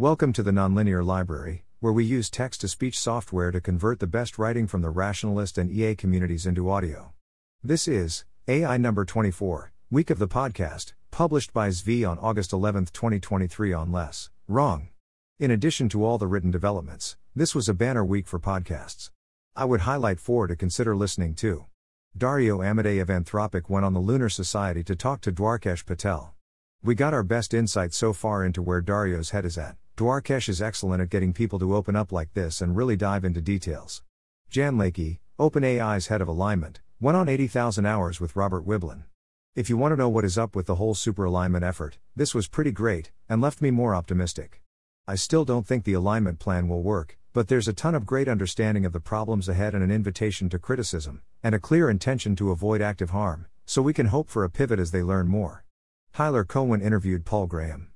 Welcome to the Nonlinear Library, where we use text to speech software to convert the best writing from the rationalist and EA communities into audio. This is AI number 24, week of the podcast, published by Zvi on August 11, 2023 on Less, Wrong. In addition to all the written developments, this was a banner week for podcasts. I would highlight four to consider listening to. Dario Amodei of Anthropic went on the Lunar Society to talk to Dwarkesh Patel. We got our best insight so far into where Dario's head is at. Dwarkesh is excellent at getting people to open up like this and really dive into details. Jan Leike, OpenAI's head of alignment, went on 80,000 hours with Robert Wiblin. If you want to know what is up with the whole super alignment effort, this was pretty great, and left me more optimistic. I still don't think the alignment plan will work, but there's a ton of great understanding of the problems ahead and an invitation to criticism, and a clear intention to avoid active harm, so we can hope for a pivot as they learn more. Tyler Cowen interviewed Paul Graham.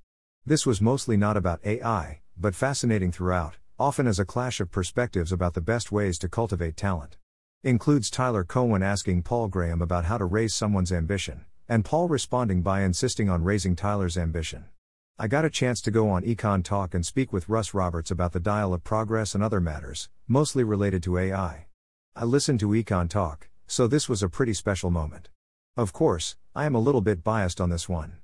This was mostly not about AI, but fascinating throughout, often as a clash of perspectives about the best ways to cultivate talent. Includes Tyler Cowen asking Paul Graham about how to raise someone's ambition, and Paul responding by insisting on raising Tyler's ambition. I got a chance to go on EconTalk and speak with Russ Roberts about the dial of progress and other matters, mostly related to AI. I listened to EconTalk, so this was a pretty special moment. Of course, I am a little bit biased on this one.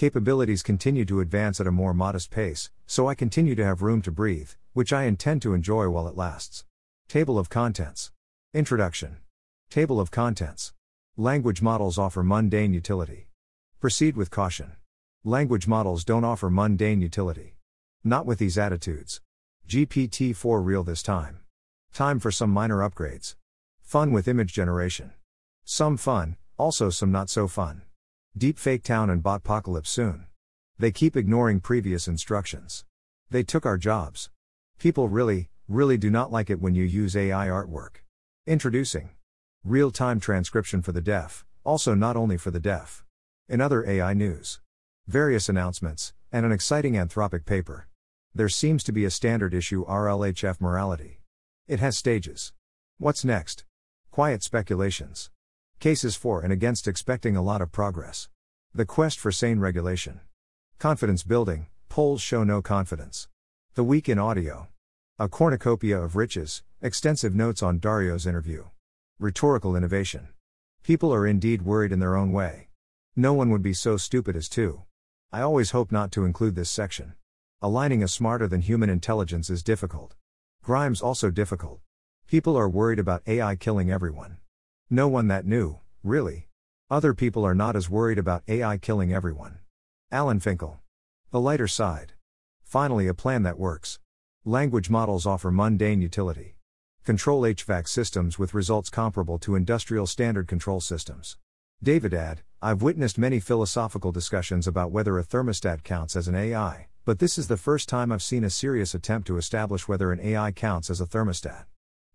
Capabilities continue to advance at a more modest pace, so I continue to have room to breathe, which I intend to enjoy while it lasts. Table of Contents Introduction Table of Contents Language models offer mundane utility. Proceed with caution. Language models don't offer mundane utility. Not with these attitudes. GPT 4 real this time. Time for some minor upgrades. Fun with image generation. Some fun, also some not so fun. Deepfake town and botpocalypse soon. They keep ignoring previous instructions. They took our jobs. People really, really do not like it when you use AI artwork. Introducing real time transcription for the deaf, also not only for the deaf. In other AI news, various announcements, and an exciting Anthropic paper. There seems to be a standard issue RLHF morality. It has stages. What's next? Quiet speculations. Cases for and against expecting a lot of progress. The quest for sane regulation. Confidence building, polls show no confidence. The week in audio. A cornucopia of riches, extensive notes on Dario's interview. Rhetorical innovation. People are indeed worried in their own way. No one would be so stupid as to. I always hope not to include this section. Aligning a smarter than human intelligence is difficult. Grimes also difficult. People are worried about AI killing everyone. No one that knew, really. Other people are not as worried about AI killing everyone. Alan Finkel. The lighter side. Finally, a plan that works. Language models offer mundane utility. Control HVAC systems with results comparable to industrial standard control systems. Davidad, I've witnessed many philosophical discussions about whether a thermostat counts as an AI, but this is the first time I've seen a serious attempt to establish whether an AI counts as a thermostat.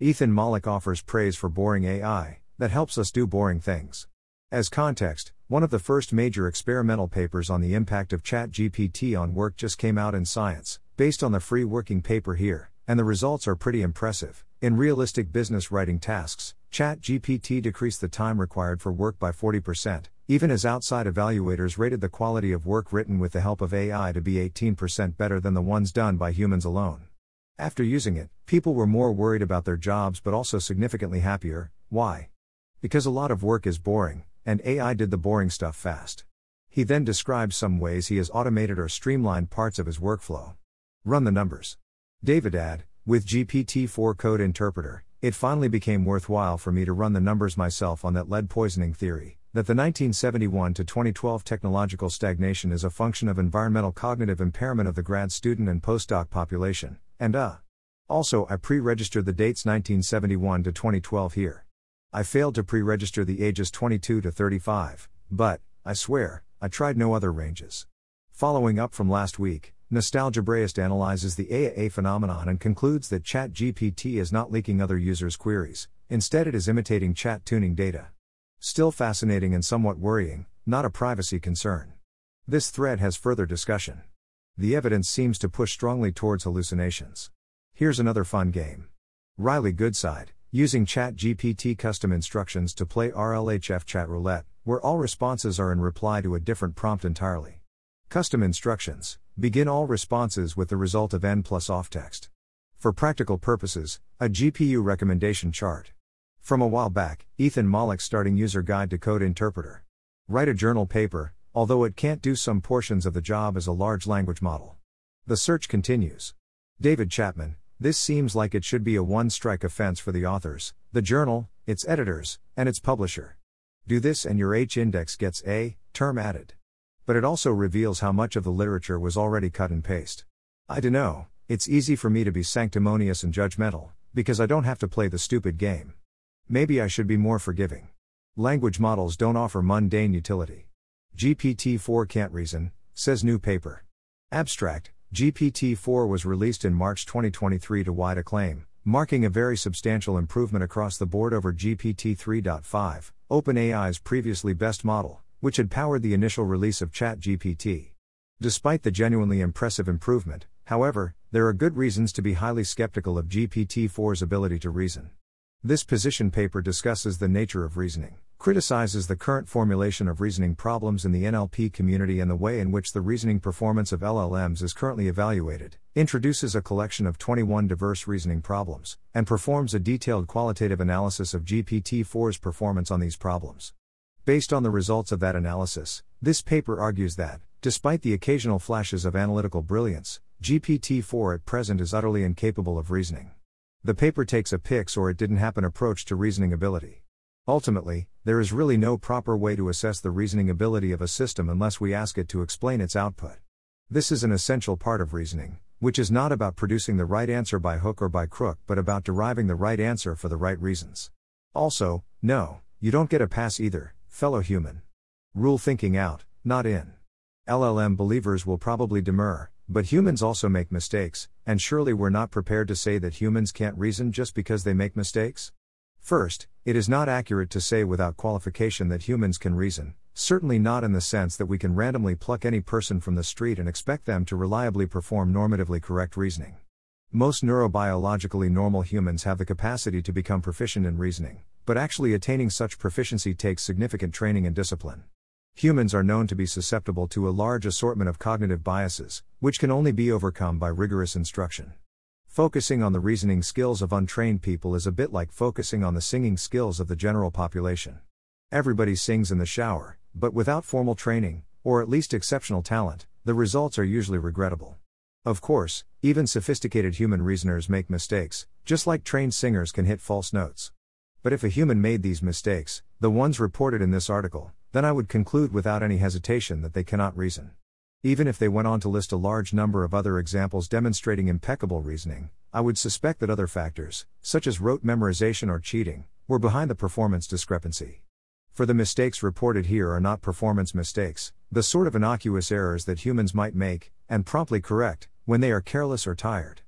Ethan Mollick offers praise for boring AI, that helps us do boring things. As context, one of the first major experimental papers on the impact of ChatGPT on work just came out in Science, based on the free working paper here, and the results are pretty impressive. In realistic business writing tasks, ChatGPT decreased the time required for work by 40%, even as outside evaluators rated the quality of work written with the help of AI to be 18% better than the ones done by humans alone. After using it, people were more worried about their jobs but also significantly happier. Why? Because a lot of work is boring, and AI did the boring stuff fast. He then describes some ways he has automated or streamlined parts of his workflow. Run the numbers. Davidad, with GPT 4 Code Interpreter, it finally became worthwhile for me to run the numbers myself on that lead poisoning theory, that the 1971 to 2012 technological stagnation is a function of environmental cognitive impairment of the grad student and postdoc population, and uh. Also, I pre registered the dates 1971 to 2012 here. I failed to pre register the ages 22 to 35, but, I swear, I tried no other ranges. Following up from last week, Nostalgebraist analyzes the AAA phenomenon and concludes that ChatGPT is not leaking other users' queries, instead, it is imitating chat tuning data. Still fascinating and somewhat worrying, not a privacy concern. This thread has further discussion. The evidence seems to push strongly towards hallucinations. Here's another fun game. Riley Goodside, using ChatGPT custom instructions to play RLHF chat roulette, where all responses are in reply to a different prompt entirely. Custom instructions begin all responses with the result of n plus off text. For practical purposes, a GPU recommendation chart. From a while back, Ethan Mollick's starting user guide to code interpreter. Write a journal paper, although it can't do some portions of the job as a large language model. The search continues. David Chapman, this seems like it should be a one strike offense for the authors, the journal, its editors, and its publisher. Do this and your H index gets a term added. But it also reveals how much of the literature was already cut and paste. I dunno, it's easy for me to be sanctimonious and judgmental, because I don't have to play the stupid game. Maybe I should be more forgiving. Language models don't offer mundane utility. GPT 4 can't reason, says new paper. Abstract GPT 4 was released in March 2023 to wide acclaim, marking a very substantial improvement across the board over GPT 3.5, OpenAI's previously best model, which had powered the initial release of ChatGPT. Despite the genuinely impressive improvement, however, there are good reasons to be highly skeptical of GPT 4's ability to reason. This position paper discusses the nature of reasoning, criticizes the current formulation of reasoning problems in the NLP community and the way in which the reasoning performance of LLMs is currently evaluated, introduces a collection of 21 diverse reasoning problems, and performs a detailed qualitative analysis of GPT 4's performance on these problems. Based on the results of that analysis, this paper argues that, despite the occasional flashes of analytical brilliance, GPT 4 at present is utterly incapable of reasoning. The paper takes a pix or it didn't happen approach to reasoning ability. Ultimately, there is really no proper way to assess the reasoning ability of a system unless we ask it to explain its output. This is an essential part of reasoning, which is not about producing the right answer by hook or by crook but about deriving the right answer for the right reasons. Also, no, you don't get a pass either, fellow human. Rule thinking out, not in. LLM believers will probably demur, but humans also make mistakes, and surely we're not prepared to say that humans can't reason just because they make mistakes? First, it is not accurate to say without qualification that humans can reason, certainly not in the sense that we can randomly pluck any person from the street and expect them to reliably perform normatively correct reasoning. Most neurobiologically normal humans have the capacity to become proficient in reasoning, but actually attaining such proficiency takes significant training and discipline. Humans are known to be susceptible to a large assortment of cognitive biases, which can only be overcome by rigorous instruction. Focusing on the reasoning skills of untrained people is a bit like focusing on the singing skills of the general population. Everybody sings in the shower, but without formal training, or at least exceptional talent, the results are usually regrettable. Of course, even sophisticated human reasoners make mistakes, just like trained singers can hit false notes. But if a human made these mistakes, the ones reported in this article, then I would conclude without any hesitation that they cannot reason. Even if they went on to list a large number of other examples demonstrating impeccable reasoning, I would suspect that other factors, such as rote memorization or cheating, were behind the performance discrepancy. For the mistakes reported here are not performance mistakes, the sort of innocuous errors that humans might make, and promptly correct, when they are careless or tired.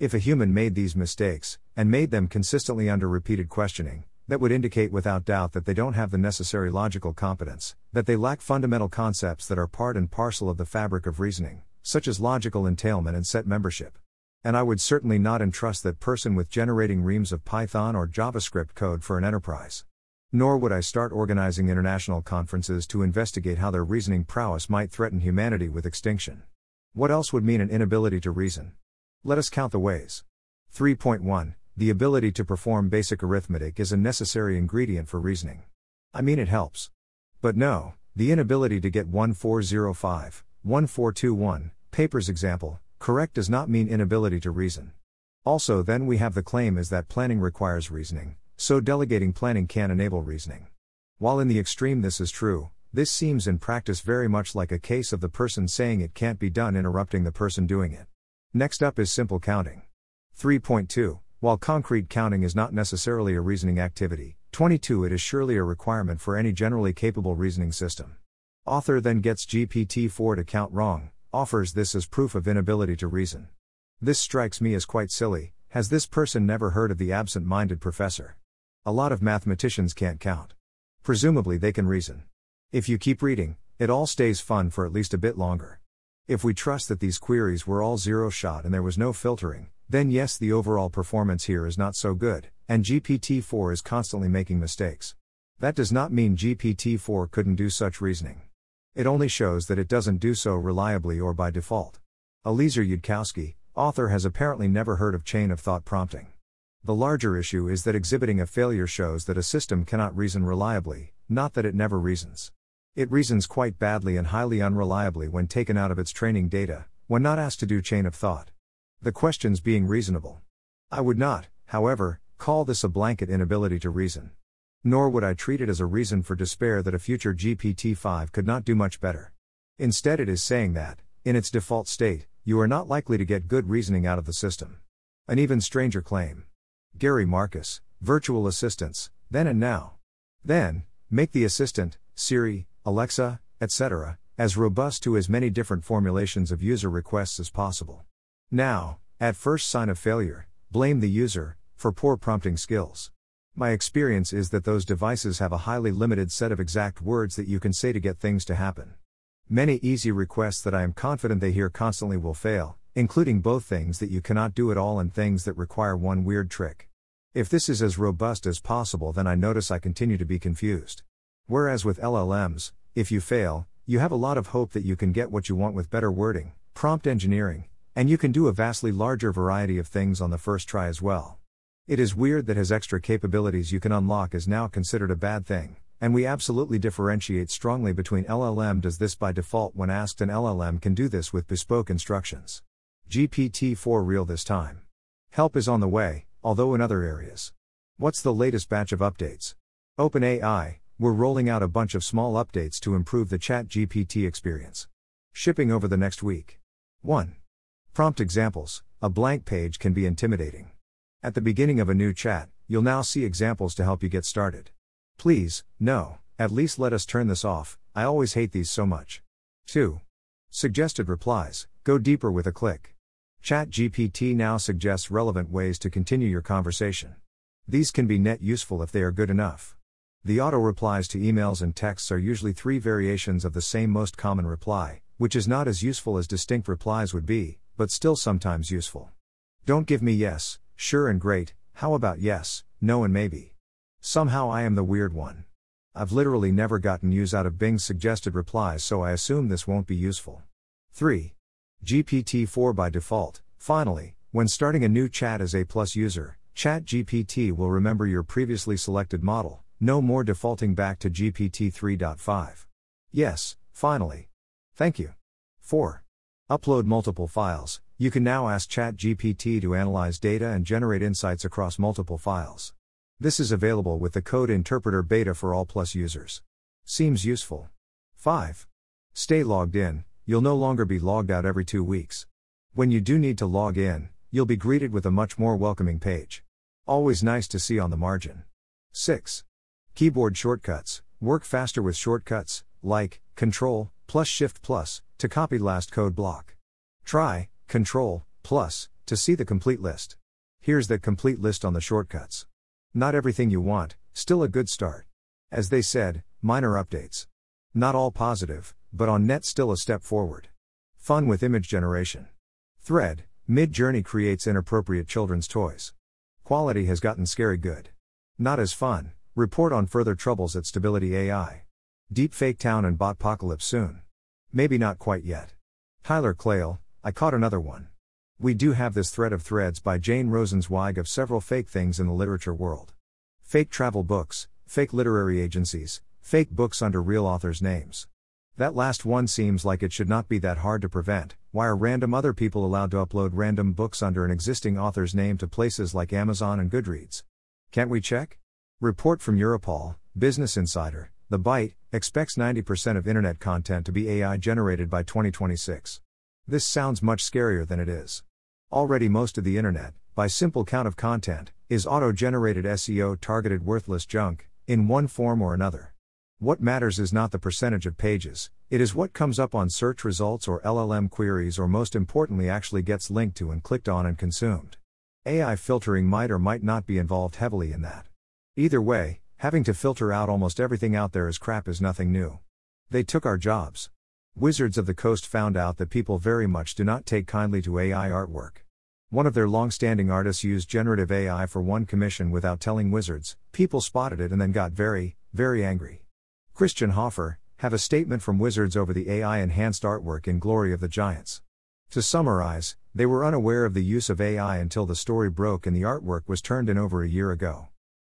If a human made these mistakes, and made them consistently under repeated questioning, that would indicate without doubt that they don't have the necessary logical competence, that they lack fundamental concepts that are part and parcel of the fabric of reasoning, such as logical entailment and set membership. And I would certainly not entrust that person with generating reams of Python or JavaScript code for an enterprise. Nor would I start organizing international conferences to investigate how their reasoning prowess might threaten humanity with extinction. What else would mean an inability to reason? Let us count the ways. 3.1 the ability to perform basic arithmetic is a necessary ingredient for reasoning. I mean, it helps. But no, the inability to get 1405, 1421, papers example, correct does not mean inability to reason. Also, then we have the claim is that planning requires reasoning, so delegating planning can enable reasoning. While in the extreme this is true, this seems in practice very much like a case of the person saying it can't be done interrupting the person doing it. Next up is simple counting. 3.2 while concrete counting is not necessarily a reasoning activity, 22 it is surely a requirement for any generally capable reasoning system. Author then gets GPT 4 to count wrong, offers this as proof of inability to reason. This strikes me as quite silly, has this person never heard of the absent minded professor? A lot of mathematicians can't count. Presumably they can reason. If you keep reading, it all stays fun for at least a bit longer. If we trust that these queries were all zero shot and there was no filtering, then yes, the overall performance here is not so good, and GPT 4 is constantly making mistakes. That does not mean GPT 4 couldn't do such reasoning. It only shows that it doesn't do so reliably or by default. Eliezer Yudkowsky, author, has apparently never heard of chain of thought prompting. The larger issue is that exhibiting a failure shows that a system cannot reason reliably, not that it never reasons. It reasons quite badly and highly unreliably when taken out of its training data, when not asked to do chain of thought. The questions being reasonable. I would not, however, call this a blanket inability to reason. Nor would I treat it as a reason for despair that a future GPT 5 could not do much better. Instead, it is saying that, in its default state, you are not likely to get good reasoning out of the system. An even stranger claim. Gary Marcus, Virtual Assistants, Then and Now. Then, make the assistant, Siri, Alexa, etc., as robust to as many different formulations of user requests as possible. Now, at first sign of failure, blame the user for poor prompting skills. My experience is that those devices have a highly limited set of exact words that you can say to get things to happen. Many easy requests that I am confident they hear constantly will fail, including both things that you cannot do at all and things that require one weird trick. If this is as robust as possible, then I notice I continue to be confused. Whereas with LLMs, if you fail, you have a lot of hope that you can get what you want with better wording, prompt engineering, and you can do a vastly larger variety of things on the first try as well. It is weird that his extra capabilities you can unlock is now considered a bad thing, and we absolutely differentiate strongly between LLM does this by default when asked and LLM can do this with bespoke instructions. GPT 4 real this time. Help is on the way, although in other areas. What's the latest batch of updates? OpenAI, we're rolling out a bunch of small updates to improve the Chat GPT experience. Shipping over the next week. 1. Prompt examples A blank page can be intimidating. At the beginning of a new chat, you'll now see examples to help you get started. Please, no, at least let us turn this off, I always hate these so much. 2. Suggested replies Go deeper with a click. ChatGPT now suggests relevant ways to continue your conversation. These can be net useful if they are good enough. The auto replies to emails and texts are usually three variations of the same most common reply, which is not as useful as distinct replies would be, but still sometimes useful. Don't give me yes, sure and great, how about yes, no and maybe. Somehow I am the weird one. I've literally never gotten use out of Bing's suggested replies, so I assume this won't be useful. 3. GPT-4 by default. Finally, when starting a new chat as a plus user, ChatGPT will remember your previously selected model, no more defaulting back to GPT 3.5. Yes, finally. Thank you. 4. Upload multiple files. You can now ask ChatGPT to analyze data and generate insights across multiple files. This is available with the Code Interpreter Beta for all Plus users. Seems useful. 5. Stay logged in you'll no longer be logged out every two weeks. When you do need to log in, you'll be greeted with a much more welcoming page. Always nice to see on the margin. 6. Keyboard shortcuts. Work faster with shortcuts, like Control plus Shift plus, to copy last code block. Try Control plus, to see the complete list. Here's the complete list on the shortcuts. Not everything you want, still a good start. As they said, minor updates. Not all positive, but on net still a step forward. Fun with image generation. Thread, Midjourney creates inappropriate children's toys. Quality has gotten scary good. Not as fun, report on further troubles at Stability AI. Deepfake town and bot apocalypse soon. Maybe not quite yet. Tyler Clale, I caught another one. We do have this thread of threads by Jane Rosenzweig of several fake things in the literature world. Fake travel books, fake literary agencies, fake books under real authors' names. That last one seems like it should not be that hard to prevent. Why are random other people allowed to upload random books under an existing author's name to places like Amazon and Goodreads? Can't we check? Report from Europol, Business Insider, The Byte, expects 90% of internet content to be AI generated by 2026. This sounds much scarier than it is. Already, most of the internet, by simple count of content, is auto generated SEO targeted worthless junk, in one form or another. What matters is not the percentage of pages, it is what comes up on search results or LLM queries, or most importantly, actually gets linked to and clicked on and consumed. AI filtering might or might not be involved heavily in that. Either way, having to filter out almost everything out there as crap is nothing new. They took our jobs. Wizards of the Coast found out that people very much do not take kindly to AI artwork. One of their long standing artists used generative AI for one commission without telling Wizards, people spotted it and then got very, very angry. Christian Hoffer, have a statement from Wizards over the AI enhanced artwork in Glory of the Giants. To summarize, they were unaware of the use of AI until the story broke and the artwork was turned in over a year ago.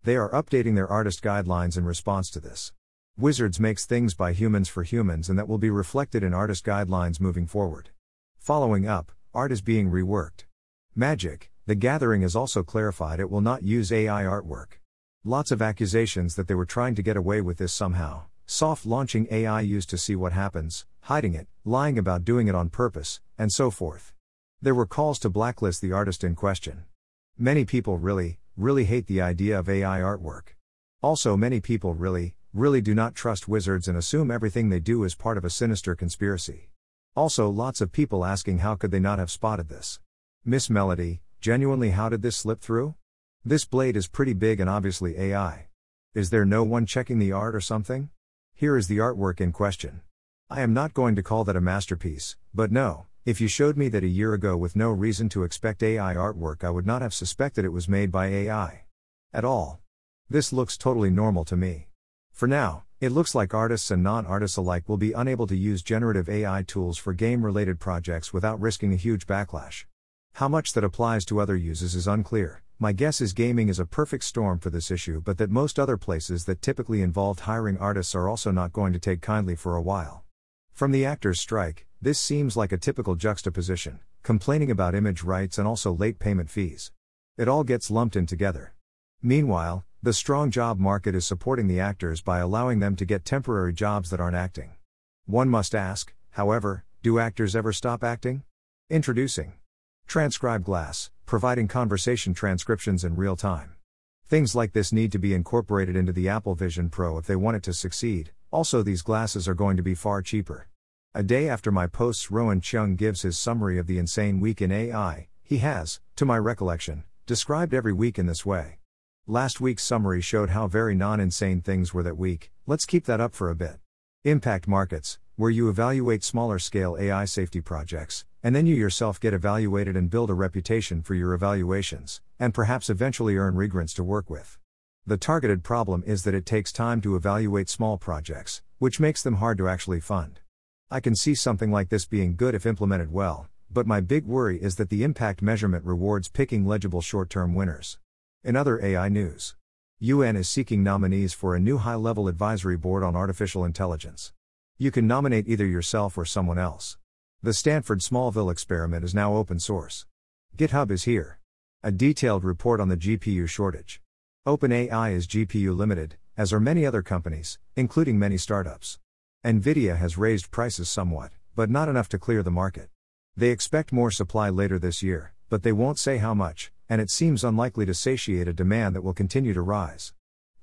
They are updating their artist guidelines in response to this. Wizards makes things by humans for humans and that will be reflected in artist guidelines moving forward. Following up, art is being reworked. Magic, the Gathering has also clarified it will not use AI artwork. Lots of accusations that they were trying to get away with this somehow. Soft launching AI used to see what happens, hiding it, lying about doing it on purpose, and so forth. There were calls to blacklist the artist in question. Many people really, really hate the idea of AI artwork. Also, many people really, really do not trust wizards and assume everything they do is part of a sinister conspiracy. Also, lots of people asking how could they not have spotted this? Miss Melody, Genuinely, how did this slip through? This blade is pretty big and obviously AI. Is there no one checking the art or something? Here is the artwork in question. I am not going to call that a masterpiece, but no, if you showed me that a year ago with no reason to expect AI artwork, I would not have suspected it was made by AI. At all. This looks totally normal to me. For now, it looks like artists and non artists alike will be unable to use generative AI tools for game related projects without risking a huge backlash. How much that applies to other uses is unclear. My guess is gaming is a perfect storm for this issue, but that most other places that typically involved hiring artists are also not going to take kindly for a while. From the actors' strike, this seems like a typical juxtaposition, complaining about image rights and also late payment fees. It all gets lumped in together. Meanwhile, the strong job market is supporting the actors by allowing them to get temporary jobs that aren't acting. One must ask, however, do actors ever stop acting? Introducing Transcribe Glass, providing conversation transcriptions in real time. Things like this need to be incorporated into the Apple Vision Pro if they want it to succeed. Also, these glasses are going to be far cheaper. A day after my posts, Rowan Cheung gives his summary of the insane week in AI. He has, to my recollection, described every week in this way. Last week's summary showed how very non insane things were that week, let's keep that up for a bit. Impact markets, where you evaluate smaller scale AI safety projects, and then you yourself get evaluated and build a reputation for your evaluations, and perhaps eventually earn regrants to work with. The targeted problem is that it takes time to evaluate small projects, which makes them hard to actually fund. I can see something like this being good if implemented well, but my big worry is that the impact measurement rewards picking legible short term winners. In other AI news, UN is seeking nominees for a new high level advisory board on artificial intelligence. You can nominate either yourself or someone else. The Stanford Smallville experiment is now open source. GitHub is here. A detailed report on the GPU shortage. OpenAI is GPU limited, as are many other companies, including many startups. Nvidia has raised prices somewhat, but not enough to clear the market. They expect more supply later this year, but they won't say how much, and it seems unlikely to satiate a demand that will continue to rise.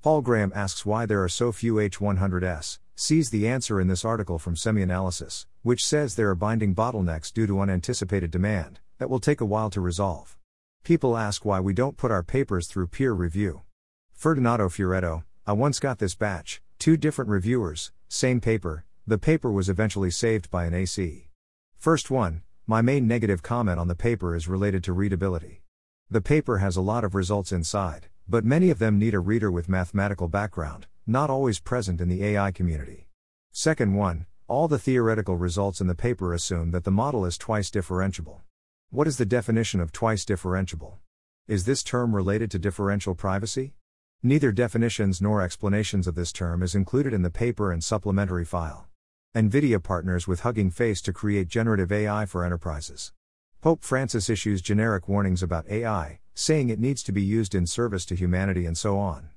Paul Graham asks why there are so few H100s, sees the answer in this article from SemiAnalysis, which says there are binding bottlenecks due to unanticipated demand, that will take a while to resolve. People ask why we don't put our papers through peer review. Ferdinando Fioretto, I once got this batch, two different reviewers, same paper, the paper was eventually saved by an AC. First one, my main negative comment on the paper is related to readability. The paper has a lot of results inside, but many of them need a reader with mathematical background, not always present in the AI community. Second one, all the theoretical results in the paper assume that the model is twice differentiable. What is the definition of twice differentiable? Is this term related to differential privacy? Neither definitions nor explanations of this term is included in the paper and supplementary file. NVIDIA partners with Hugging Face to create generative AI for enterprises. Pope Francis issues generic warnings about AI, saying it needs to be used in service to humanity and so on.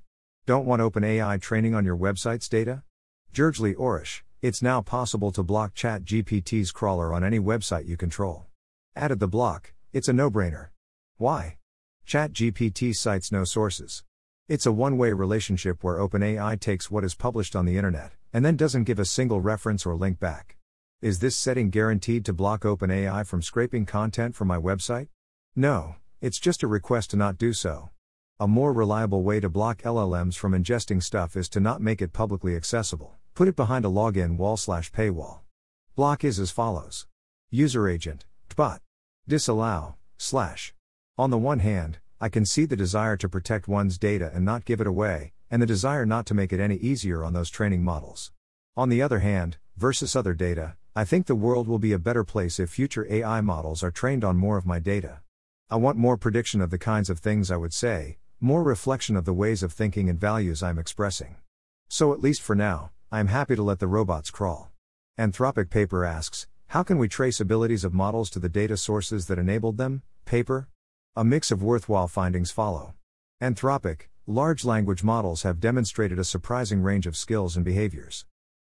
Don't want OpenAI training on your website's data? Gergely Orosz, it's now possible to block ChatGPT's crawler on any website you control. Added the block, it's a no brainer. Why? ChatGPT cites no sources. It's a one way relationship where OpenAI takes what is published on the internet, and then doesn't give a single reference or link back. Is this setting guaranteed to block OpenAI from scraping content from my website? No, it's just a request to not do so. A more reliable way to block LLMs from ingesting stuff is to not make it publicly accessible. Put it behind a login wall slash paywall. Block is as follows. User agent, tbot. Disallow, slash. On the one hand, I can see the desire to protect one's data and not give it away, and the desire not to make it any easier on those training models. On the other hand, versus other data, I think the world will be a better place if future AI models are trained on more of my data. I want more prediction of the kinds of things I would say, more reflection of the ways of thinking and values I'm expressing. So, at least for now, I am happy to let the robots crawl. Anthropic Paper asks How can we trace abilities of models to the data sources that enabled them? Paper? A mix of worthwhile findings follow. Anthropic, large language models have demonstrated a surprising range of skills and behaviors.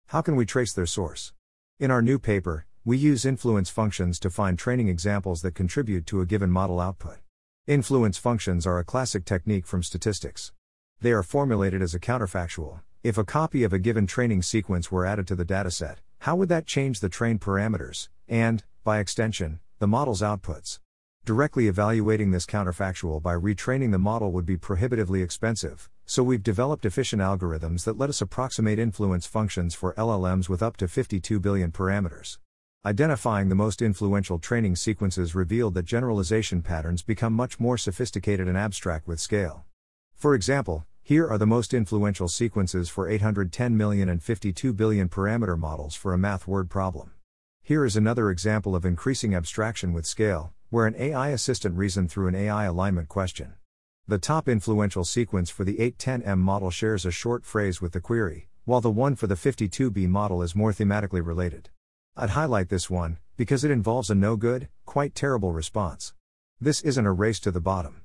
How can we trace their source? In our new paper, we use influence functions to find training examples that contribute to a given model output. Influence functions are a classic technique from statistics. They are formulated as a counterfactual. If a copy of a given training sequence were added to the dataset, how would that change the trained parameters, and, by extension, the model's outputs? Directly evaluating this counterfactual by retraining the model would be prohibitively expensive, so we've developed efficient algorithms that let us approximate influence functions for LLMs with up to 52 billion parameters. Identifying the most influential training sequences revealed that generalization patterns become much more sophisticated and abstract with scale. For example, here are the most influential sequences for 810 million and 52 billion parameter models for a math word problem. Here is another example of increasing abstraction with scale, where an AI assistant reasoned through an AI alignment question. The top influential sequence for the 810M model shares a short phrase with the query, while the one for the 52B model is more thematically related. I'd highlight this one, because it involves a no good, quite terrible response. This isn't a race to the bottom.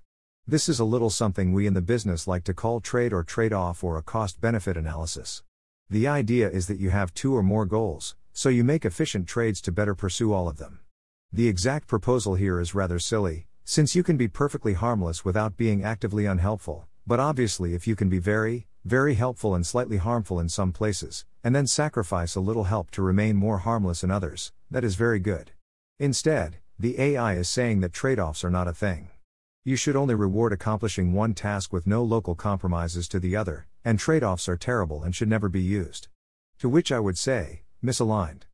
This is a little something we in the business like to call trade or trade off or a cost benefit analysis. The idea is that you have two or more goals, so you make efficient trades to better pursue all of them. The exact proposal here is rather silly, since you can be perfectly harmless without being actively unhelpful, but obviously, if you can be very, very helpful and slightly harmful in some places, and then sacrifice a little help to remain more harmless in others, that is very good. Instead, the AI is saying that trade offs are not a thing. You should only reward accomplishing one task with no local compromises to the other, and trade offs are terrible and should never be used. To which I would say, misaligned.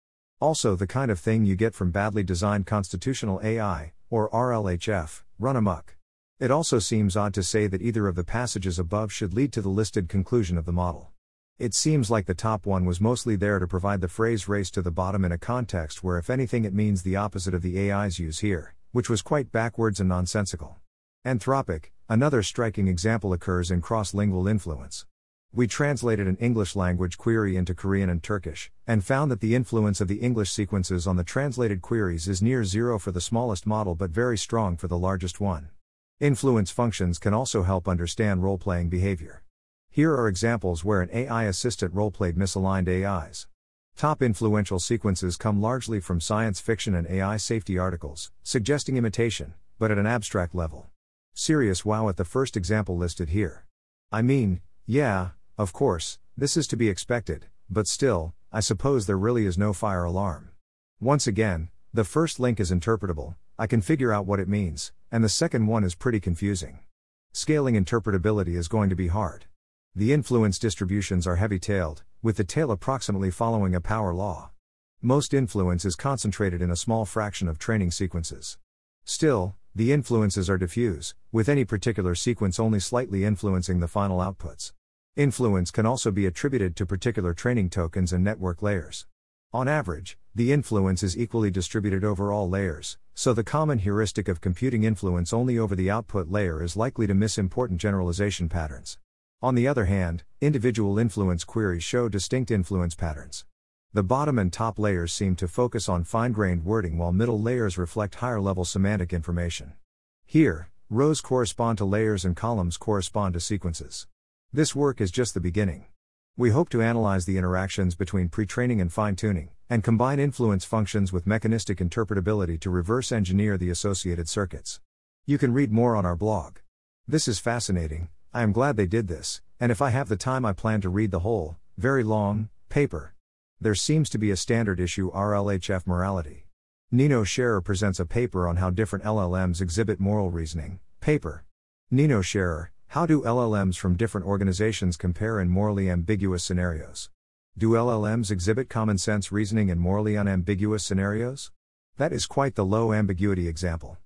Also, the kind of thing you get from badly designed constitutional AI, or RLHF, run amok. It also seems odd to say that either of the passages above should lead to the listed conclusion of the model. It seems like the top one was mostly there to provide the phrase race to the bottom in a context where, if anything, it means the opposite of the AI's use here, which was quite backwards and nonsensical. Anthropic, another striking example occurs in cross lingual influence. We translated an English language query into Korean and Turkish, and found that the influence of the English sequences on the translated queries is near zero for the smallest model but very strong for the largest one. Influence functions can also help understand role playing behavior. Here are examples where an AI assistant role played misaligned AIs. Top influential sequences come largely from science fiction and AI safety articles, suggesting imitation, but at an abstract level. Serious wow at the first example listed here. I mean, yeah, of course, this is to be expected, but still, I suppose there really is no fire alarm. Once again, the first link is interpretable, I can figure out what it means, and the second one is pretty confusing. Scaling interpretability is going to be hard. The influence distributions are heavy tailed, with the tail approximately following a power law. Most influence is concentrated in a small fraction of training sequences. Still, the influences are diffuse, with any particular sequence only slightly influencing the final outputs. Influence can also be attributed to particular training tokens and network layers. On average, the influence is equally distributed over all layers, so the common heuristic of computing influence only over the output layer is likely to miss important generalization patterns. On the other hand, individual influence queries show distinct influence patterns. The bottom and top layers seem to focus on fine grained wording while middle layers reflect higher level semantic information. Here, rows correspond to layers and columns correspond to sequences. This work is just the beginning. We hope to analyze the interactions between pre training and fine tuning, and combine influence functions with mechanistic interpretability to reverse engineer the associated circuits. You can read more on our blog. This is fascinating, I am glad they did this, and if I have the time, I plan to read the whole, very long, paper. There seems to be a standard issue RLHF morality. Nino Scherrer presents a paper on how different LLMs exhibit moral reasoning. Paper. Nino Scherrer, how do LLMs from different organizations compare in morally ambiguous scenarios? Do LLMs exhibit common sense reasoning in morally unambiguous scenarios? That is quite the low ambiguity example.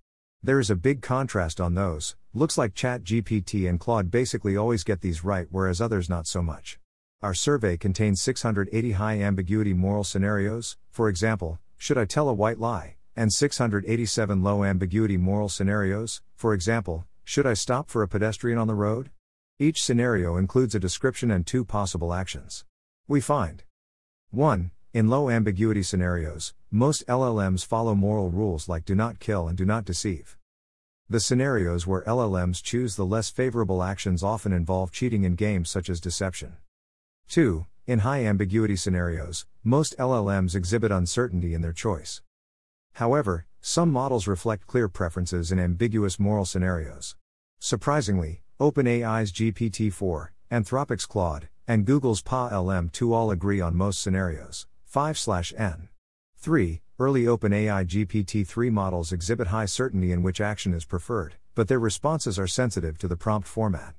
There is a big contrast on those, looks like ChatGPT and Claude basically always get these right, whereas others not so much. Our survey contains 680 high ambiguity moral scenarios, for example, should I tell a white lie? And 687 low ambiguity moral scenarios, for example, should I stop for a pedestrian on the road? Each scenario includes a description and two possible actions. We find 1. In low ambiguity scenarios, most LLMs follow moral rules like do not kill and do not deceive. The scenarios where LLMs choose the less favorable actions often involve cheating in games such as deception. 2. In high ambiguity scenarios, most LLMs exhibit uncertainty in their choice. However, some models reflect clear preferences in ambiguous moral scenarios. Surprisingly, OpenAI's GPT 4, Anthropic's Claude, and Google's PaLM 2 all agree on most scenarios. 5 N. 3. Early OpenAI GPT 3 models exhibit high certainty in which action is preferred, but their responses are sensitive to the prompt format.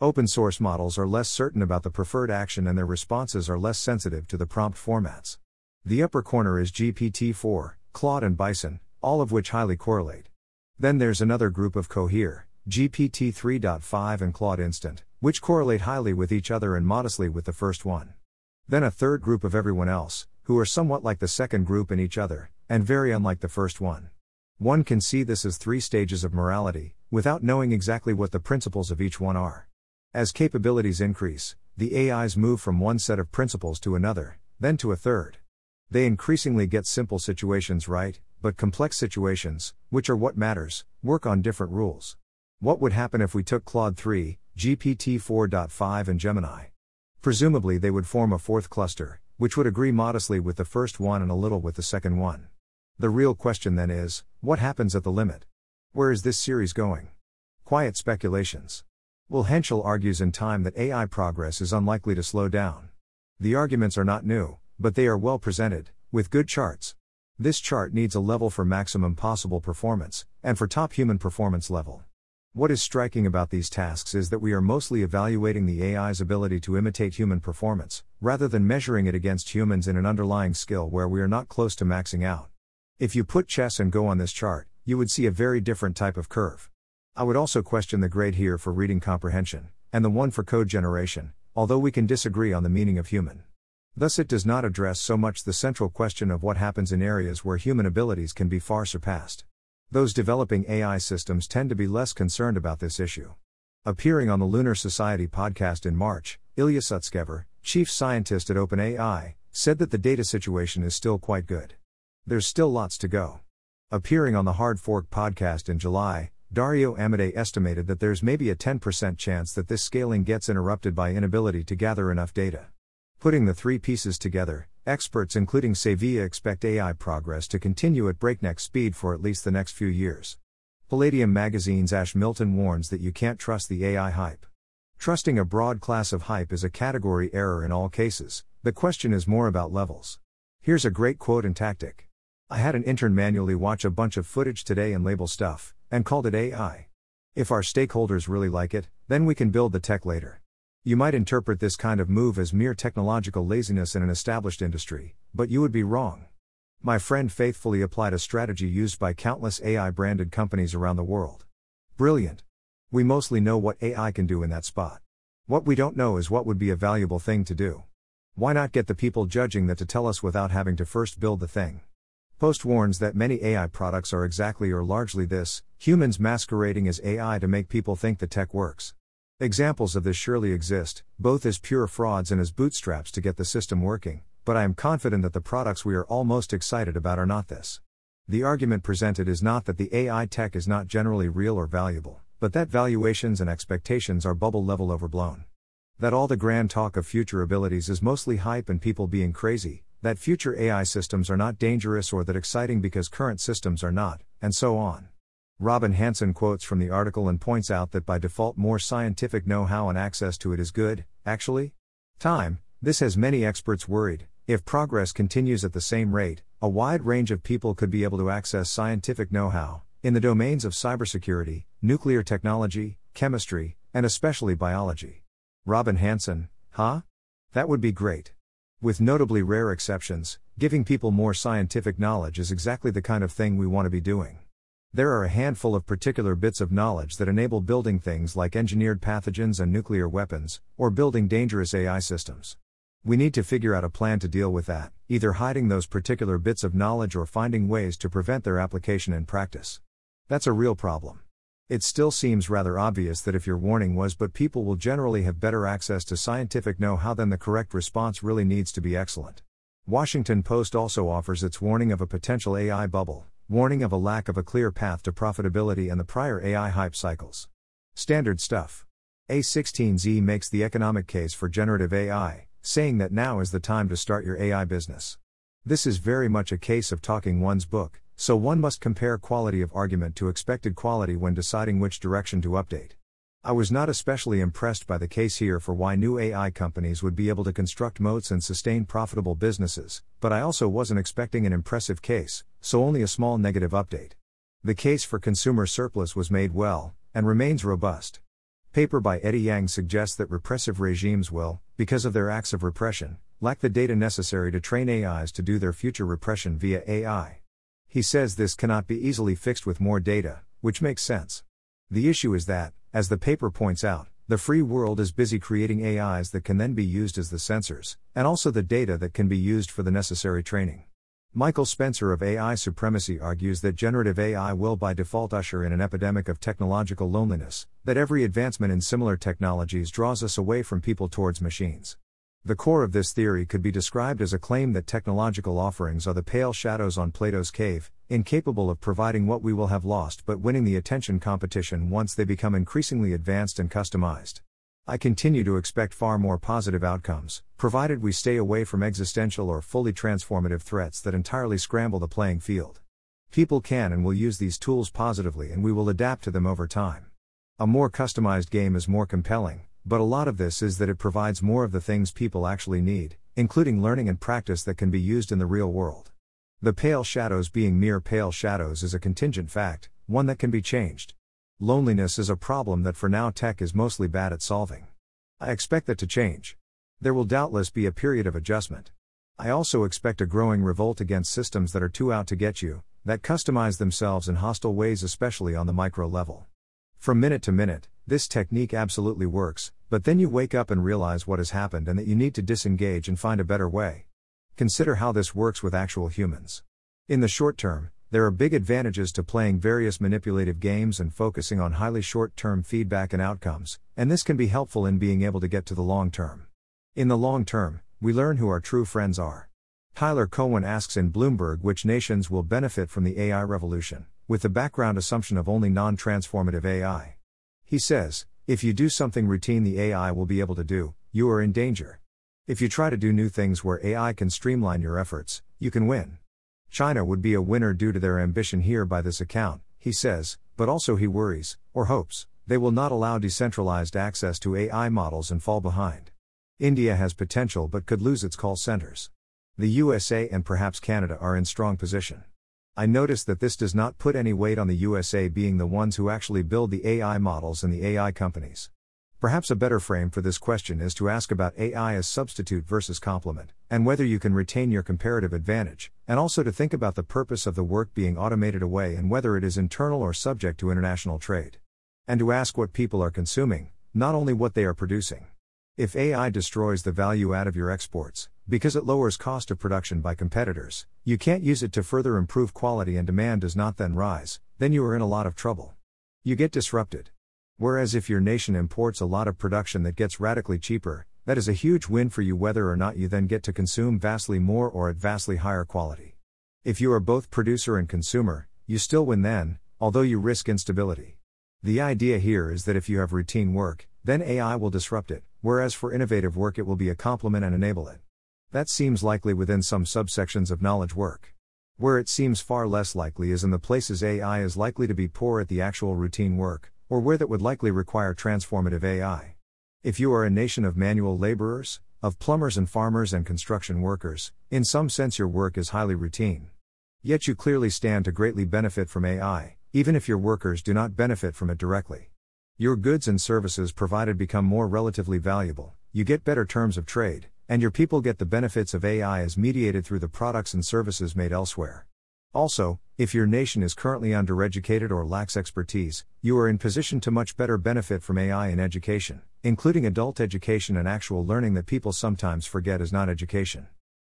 Open source models are less certain about the preferred action and their responses are less sensitive to the prompt formats. The upper corner is GPT 4, Claude, and Bison, all of which highly correlate. Then there's another group of Cohere, GPT 3.5 and Claude Instant, which correlate highly with each other and modestly with the first one. Then a third group of everyone else, who are somewhat like the second group in each other, and very unlike the first one. One can see this as three stages of morality, without knowing exactly what the principles of each one are. As capabilities increase, the AIs move from one set of principles to another, then to a third. They increasingly get simple situations right, but complex situations, which are what matters, work on different rules. What would happen if we took Claude 3, GPT 4.5, and Gemini? Presumably, they would form a fourth cluster, which would agree modestly with the first one and a little with the second one. The real question then is what happens at the limit? Where is this series going? Quiet speculations. Will Henshall argues in time that AI progress is unlikely to slow down. The arguments are not new, but they are well presented, with good charts. This chart needs a level for maximum possible performance, and for top human performance level. What is striking about these tasks is that we are mostly evaluating the AI's ability to imitate human performance, rather than measuring it against humans in an underlying skill where we are not close to maxing out. If you put chess and Go on this chart, you would see a very different type of curve. I would also question the grade here for reading comprehension, and the one for code generation, although we can disagree on the meaning of human. Thus, it does not address so much the central question of what happens in areas where human abilities can be far surpassed. Those developing AI systems tend to be less concerned about this issue. Appearing on the Lunar Society podcast in March, Ilya Sutskever, chief scientist at OpenAI, said that the data situation is still quite good. There's still lots to go. Appearing on the Hard Fork podcast in July, Dario Amodei estimated that there's maybe a 10% chance that this scaling gets interrupted by inability to gather enough data. Putting the three pieces together, experts including Sevilla expect AI progress to continue at breakneck speed for at least the next few years. Palladium magazine's Ash Milton warns that you can't trust the AI hype. Trusting a broad class of hype is a category error in all cases, the question is more about levels. Here's a great quote and tactic. I had an intern manually watch a bunch of footage today and label stuff, and called it AI. If our stakeholders really like it, then we can build the tech later. You might interpret this kind of move as mere technological laziness in an established industry, but you would be wrong. My friend faithfully applied a strategy used by countless AI branded companies around the world. Brilliant. We mostly know what AI can do in that spot. What we don't know is what would be a valuable thing to do. Why not get the people judging that to tell us without having to first build the thing? Post warns that many AI products are exactly or largely this humans masquerading as AI to make people think the tech works. Examples of this surely exist, both as pure frauds and as bootstraps to get the system working, but I am confident that the products we are all most excited about are not this. The argument presented is not that the AI tech is not generally real or valuable, but that valuations and expectations are bubble level overblown. That all the grand talk of future abilities is mostly hype and people being crazy, that future AI systems are not dangerous or that exciting because current systems are not, and so on. Robin Hanson quotes from the article and points out that by default, more scientific know how and access to it is good, actually. Time, this has many experts worried. If progress continues at the same rate, a wide range of people could be able to access scientific know how, in the domains of cybersecurity, nuclear technology, chemistry, and especially biology. Robin Hanson, huh? That would be great. With notably rare exceptions, giving people more scientific knowledge is exactly the kind of thing we want to be doing. There are a handful of particular bits of knowledge that enable building things like engineered pathogens and nuclear weapons, or building dangerous AI systems. We need to figure out a plan to deal with that, either hiding those particular bits of knowledge or finding ways to prevent their application in practice. That's a real problem. It still seems rather obvious that if your warning was but people will generally have better access to scientific know how, then the correct response really needs to be excellent. Washington Post also offers its warning of a potential AI bubble, warning of a lack of a clear path to profitability and the prior AI hype cycles. Standard stuff. A16Z makes the economic case for generative AI, saying that now is the time to start your AI business. This is very much a case of talking one's book, so one must compare quality of argument to expected quality when deciding which direction to update. I was not especially impressed by the case here for why new AI companies would be able to construct moats and sustain profitable businesses, but I also wasn't expecting an impressive case, so only a small negative update. The case for consumer surplus was made well, and remains robust. Paper by Eddie Yang suggests that repressive regimes will, because of their acts of repression, lack the data necessary to train AIs to do their future repression via AI. He says this cannot be easily fixed with more data, which makes sense. The issue is that, as the paper points out, the free world is busy creating AIs that can then be used as the sensors, and also the data that can be used for the necessary training. Michael Spencer of AI Supremacy argues that generative AI will by default usher in an epidemic of technological loneliness, that every advancement in similar technologies draws us away from people towards machines. The core of this theory could be described as a claim that technological offerings are the pale shadows on Plato's cave, incapable of providing what we will have lost but winning the attention competition once they become increasingly advanced and customized. I continue to expect far more positive outcomes, provided we stay away from existential or fully transformative threats that entirely scramble the playing field. People can and will use these tools positively and we will adapt to them over time. A more customized game is more compelling, but a lot of this is that it provides more of the things people actually need, including learning and practice that can be used in the real world. The pale shadows being mere pale shadows is a contingent fact, one that can be changed. Loneliness is a problem that for now tech is mostly bad at solving. I expect that to change. There will doubtless be a period of adjustment. I also expect a growing revolt against systems that are too out to get you, that customize themselves in hostile ways, especially on the micro level. From minute to minute, this technique absolutely works, but then you wake up and realize what has happened and that you need to disengage and find a better way. Consider how this works with actual humans. In the short term, there are big advantages to playing various manipulative games and focusing on highly short term feedback and outcomes, and this can be helpful in being able to get to the long term. In the long term, we learn who our true friends are. Tyler Cowen asks in Bloomberg which nations will benefit from the AI revolution, with the background assumption of only non transformative AI. He says, if you do something routine the AI will be able to do, you are in danger. If you try to do new things where AI can streamline your efforts, you can win. China would be a winner due to their ambition here by this account, he says, but also he worries, or hopes, they will not allow decentralized access to AI models and fall behind. India has potential but could lose its call centers. The USA and perhaps Canada are in strong position. I notice that this does not put any weight on the USA being the ones who actually build the AI models and the AI companies. Perhaps a better frame for this question is to ask about AI as substitute versus complement, and whether you can retain your comparative advantage, and also to think about the purpose of the work being automated away and whether it is internal or subject to international trade. And to ask what people are consuming, not only what they are producing. If AI destroys the value add of your exports, because it lowers cost of production by competitors, you can't use it to further improve quality and demand does not then rise, then you are in a lot of trouble. You get disrupted. Whereas if your nation imports a lot of production that gets radically cheaper, that is a huge win for you whether or not you then get to consume vastly more or at vastly higher quality. If you are both producer and consumer, you still win then, although you risk instability. The idea here is that if you have routine work, then AI will disrupt it, whereas for innovative work it will be a complement and enable it. That seems likely within some subsections of knowledge work. Where it seems far less likely is in the places AI is likely to be poor at the actual routine work, or where that would likely require transformative AI. If you are a nation of manual laborers, of plumbers and farmers and construction workers, in some sense your work is highly routine. Yet you clearly stand to greatly benefit from AI, even if your workers do not benefit from it directly. Your goods and services provided become more relatively valuable, you get better terms of trade, and your people get the benefits of AI as mediated through the products and services made elsewhere. Also, if your nation is currently undereducated or lacks expertise, you are in position to much better benefit from AI in education, including adult education and actual learning that people sometimes forget is not education.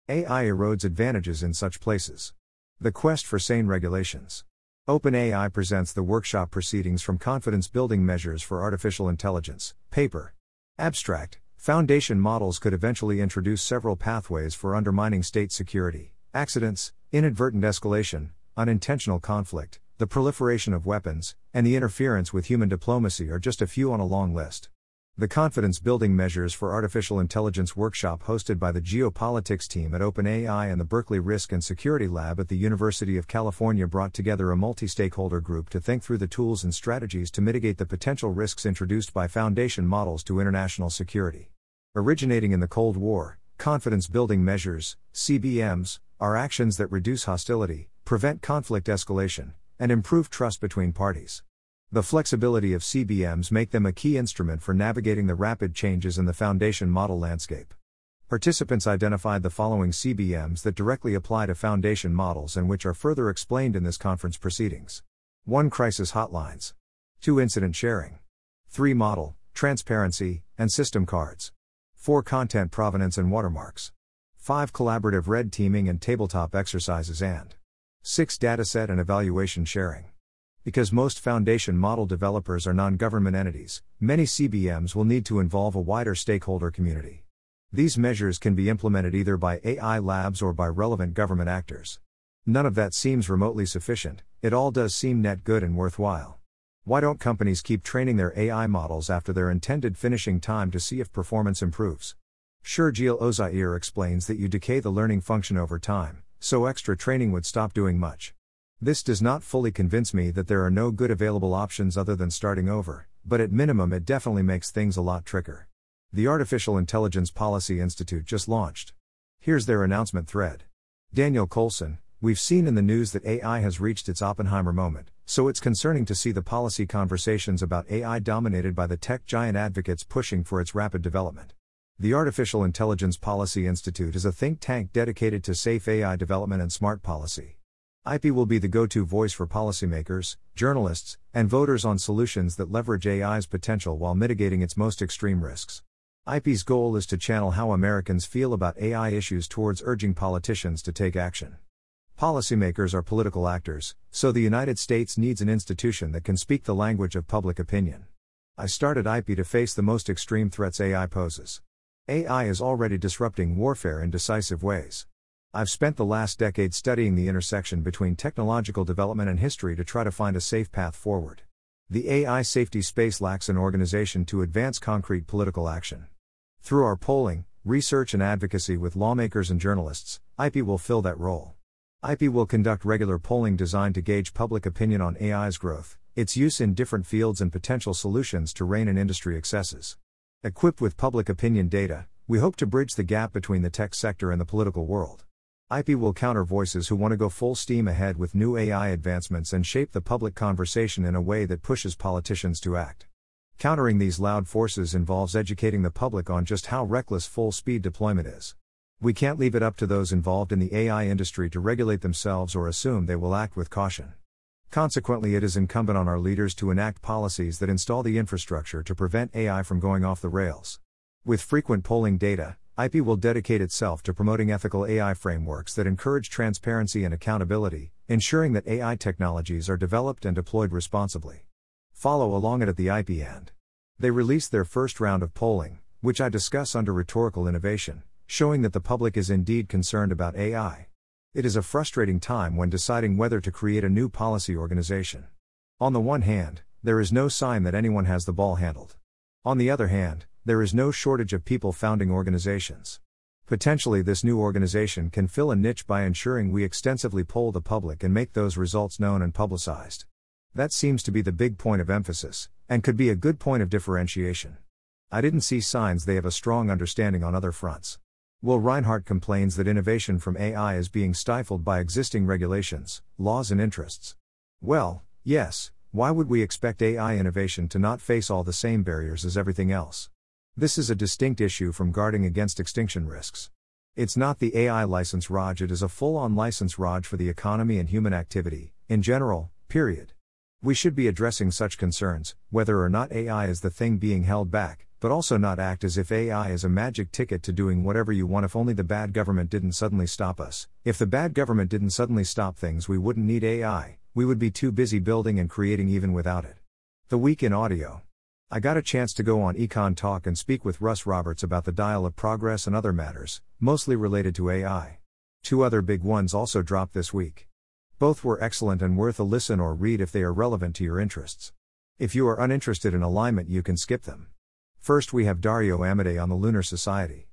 AI erodes advantages in such places. The quest for sane regulations. OpenAI presents the workshop proceedings from Confidence Building Measures for Artificial Intelligence, paper. Abstract Foundation models could eventually introduce several pathways for undermining state security accidents, inadvertent escalation, unintentional conflict, the proliferation of weapons, and the interference with human diplomacy are just a few on a long list. The Confidence Building Measures for Artificial Intelligence workshop hosted by the Geopolitics team at OpenAI and the Berkeley Risk and Security Lab at the University of California brought together a multi stakeholder group to think through the tools and strategies to mitigate the potential risks introduced by foundation models to international security. Originating in the Cold War, confidence building measures, CBMs, are actions that reduce hostility, prevent conflict escalation, and improve trust between parties. The flexibility of CBMs make them a key instrument for navigating the rapid changes in the foundation model landscape. Participants identified the following CBMs that directly apply to foundation models and which are further explained in this conference proceedings. 1. Crisis hotlines. 2. Incident sharing. 3. Model, transparency, and system cards. 4. Content provenance and watermarks. 5. Collaborative red teaming and tabletop exercises and 6. Dataset and evaluation sharing. Because most foundation model developers are non government entities, many CBMs will need to involve a wider stakeholder community. These measures can be implemented either by AI labs or by relevant government actors. None of that seems remotely sufficient, it all does seem net good and worthwhile. Why don't companies keep training their AI models after their intended finishing time to see if performance improves? Sherjil Ozair explains that you decay the learning function over time, so extra training would stop doing much. This does not fully convince me that there are no good available options other than starting over, but at minimum it definitely makes things a lot trickier. The Artificial Intelligence Policy Institute just launched. Here's their announcement thread. Daniel Colson, we've seen in the news that AI has reached its Oppenheimer moment, so it's concerning to see the policy conversations about AI dominated by the tech giant advocates pushing for its rapid development. The Artificial Intelligence Policy Institute is a think tank dedicated to safe AI development and smart policy. IP will be the go to voice for policymakers, journalists, and voters on solutions that leverage AI's potential while mitigating its most extreme risks. IP's goal is to channel how Americans feel about AI issues towards urging politicians to take action. Policymakers are political actors, so the United States needs an institution that can speak the language of public opinion. I started IP to face the most extreme threats AI poses. AI is already disrupting warfare in decisive ways. I've spent the last decade studying the intersection between technological development and history to try to find a safe path forward. The AI safety space lacks an organization to advance concrete political action. Through our polling, research, and advocacy with lawmakers and journalists, IP will fill that role. IP will conduct regular polling designed to gauge public opinion on AI's growth, its use in different fields, and potential solutions to rein in industry excesses. Equipped with public opinion data, we hope to bridge the gap between the tech sector and the political world. IP will counter voices who want to go full steam ahead with new AI advancements and shape the public conversation in a way that pushes politicians to act. Countering these loud forces involves educating the public on just how reckless full speed deployment is. We can't leave it up to those involved in the AI industry to regulate themselves or assume they will act with caution. Consequently, it is incumbent on our leaders to enact policies that install the infrastructure to prevent AI from going off the rails. With frequent polling data, IP will dedicate itself to promoting ethical AI frameworks that encourage transparency and accountability, ensuring that AI technologies are developed and deployed responsibly. Follow along it at the IP end. They released their first round of polling, which I discuss under rhetorical innovation, showing that the public is indeed concerned about AI. It is a frustrating time when deciding whether to create a new policy organization. On the one hand, there is no sign that anyone has the ball handled. On the other hand, there is no shortage of people founding organizations. Potentially, this new organization can fill a niche by ensuring we extensively poll the public and make those results known and publicized. That seems to be the big point of emphasis, and could be a good point of differentiation. I didn't see signs they have a strong understanding on other fronts. Will Rinehart complains that innovation from AI is being stifled by existing regulations, laws, and interests. Well, yes, why would we expect AI innovation to not face all the same barriers as everything else? This is a distinct issue from guarding against extinction risks. It's not the AI license Raj, it is a full on license Raj for the economy and human activity, in general, period. We should be addressing such concerns, whether or not AI is the thing being held back, but also not act as if AI is a magic ticket to doing whatever you want if only the bad government didn't suddenly stop us. If the bad government didn't suddenly stop things, we wouldn't need AI, we would be too busy building and creating even without it. The Week in Audio. I got a chance to go on EconTalk and speak with Russ Roberts about the dial of progress and other matters, mostly related to AI. Two other big ones also dropped this week. Both were excellent and worth a listen or read if they are relevant to your interests. If you are uninterested in alignment, you can skip them. First, we have Dario Amodei on the Lunar Society.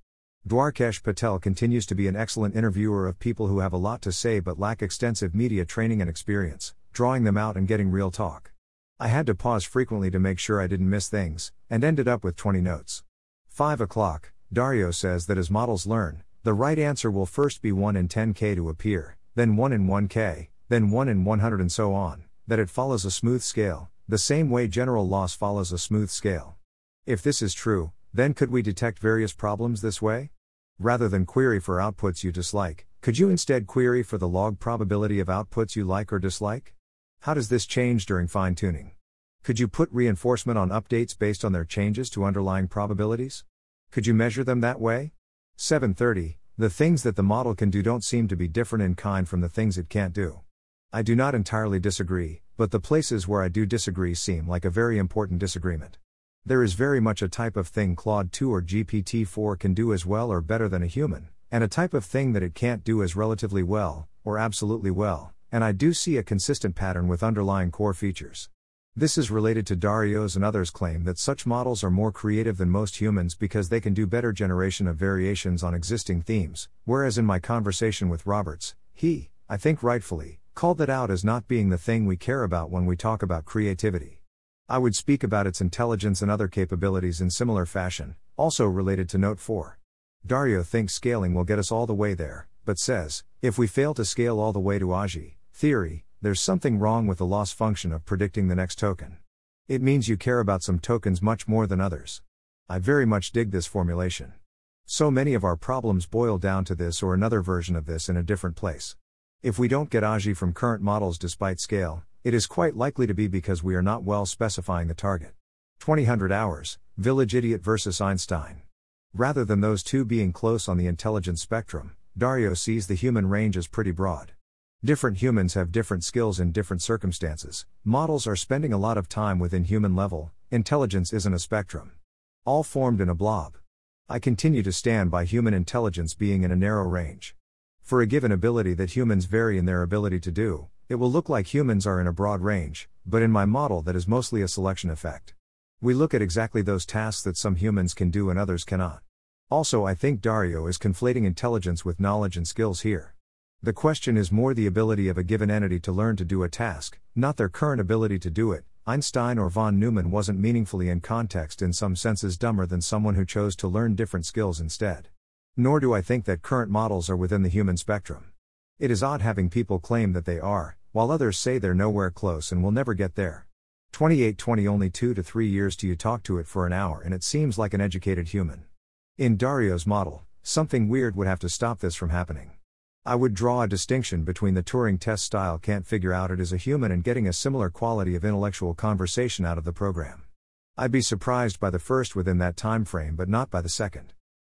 Dwarkesh Patel continues to be an excellent interviewer of people who have a lot to say but lack extensive media training and experience, drawing them out and getting real talk. I had to pause frequently to make sure I didn't miss things, and ended up with 20 notes. 5 o'clock, Dario says that as models learn, the right answer will first be 1 in 10k to appear, then 1 in 1k, then 1 in 100 and so on, that it follows a smooth scale, the same way general loss follows a smooth scale. If this is true, then could we detect various problems this way? Rather than query for outputs you dislike, could you instead query for the log probability of outputs you like or dislike? How does this change during fine tuning? Could you put reinforcement on updates based on their changes to underlying probabilities? Could you measure them that way? 730. The things that the model can do don't seem to be different in kind from the things it can't do. I do not entirely disagree, but the places where I do disagree seem like a very important disagreement. There is very much a type of thing Claude 2 or GPT 4 can do as well or better than a human, and a type of thing that it can't do as relatively well, or absolutely well, and I do see a consistent pattern with underlying core features. This is related to Dario's and others' claim that such models are more creative than most humans because they can do better generation of variations on existing themes, whereas in my conversation with Roberts, he, I think rightfully, called that out as not being the thing we care about when we talk about creativity. I would speak about its intelligence and other capabilities in similar fashion, also related to Note 4. Dario thinks scaling will get us all the way there, but says, if we fail to scale all the way to AGI, theory, there's something wrong with the loss function of predicting the next token. It means you care about some tokens much more than others. I very much dig this formulation. So many of our problems boil down to this or another version of this in a different place. If we don't get AGI from current models despite scale, it is quite likely to be because we are not well specifying the target. 2000 hours, Village Idiot versus Einstein. Rather than those two being close on the intelligence spectrum, Dario sees the human range as pretty broad. Different humans have different skills in different circumstances. Models are spending a lot of time within human level, intelligence isn't a spectrum. All formed in a blob. I continue to stand by human intelligence being in a narrow range. For a given ability that humans vary in their ability to do, it will look like humans are in a broad range, but in my model that is mostly a selection effect. We look at exactly those tasks that some humans can do and others cannot. Also, I think Dario is conflating intelligence with knowledge and skills here. The question is more the ability of a given entity to learn to do a task, not their current ability to do it. Einstein or von Neumann wasn't meaningfully in context in some senses dumber than someone who chose to learn different skills instead. Nor do I think that current models are within the human spectrum. It is odd having people claim that they are, while others say they're nowhere close and will never get there. 2820 only 2 to 3 years till you talk to it for an hour and it seems like an educated human. In Dario's model, something weird would have to stop this from happening. I would draw a distinction between the Turing test style can't figure out it is a human and getting a similar quality of intellectual conversation out of the program. I'd be surprised by the first within that time frame but not by the second.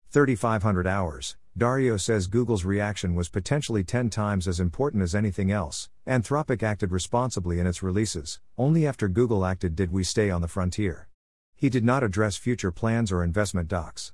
3,500 hours, Dario says Google's reaction was potentially 10 times as important as anything else. Anthropic acted responsibly in its releases, only after Google acted did we stay on the frontier. He did not address future plans or investment docs.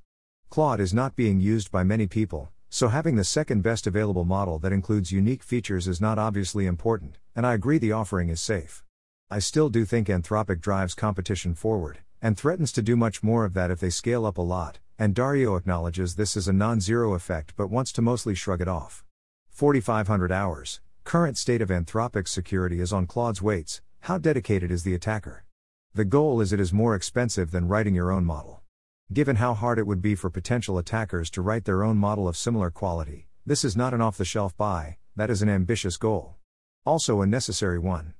Claude is not being used by many people, so having the second best available model that includes unique features is not obviously important, and I agree the offering is safe. I still do think Anthropic drives competition forward, and threatens to do much more of that if they scale up a lot, and Dario acknowledges this is a non zero effect but wants to mostly shrug it off. 4,500 hours. Current state of Anthropic's security is on Claude's weights. How dedicated is the attacker? The goal is it is more expensive than writing your own model. Given how hard it would be for potential attackers to write their own model of similar quality, this is not an off the shelf buy, that is an ambitious goal. Also a necessary one.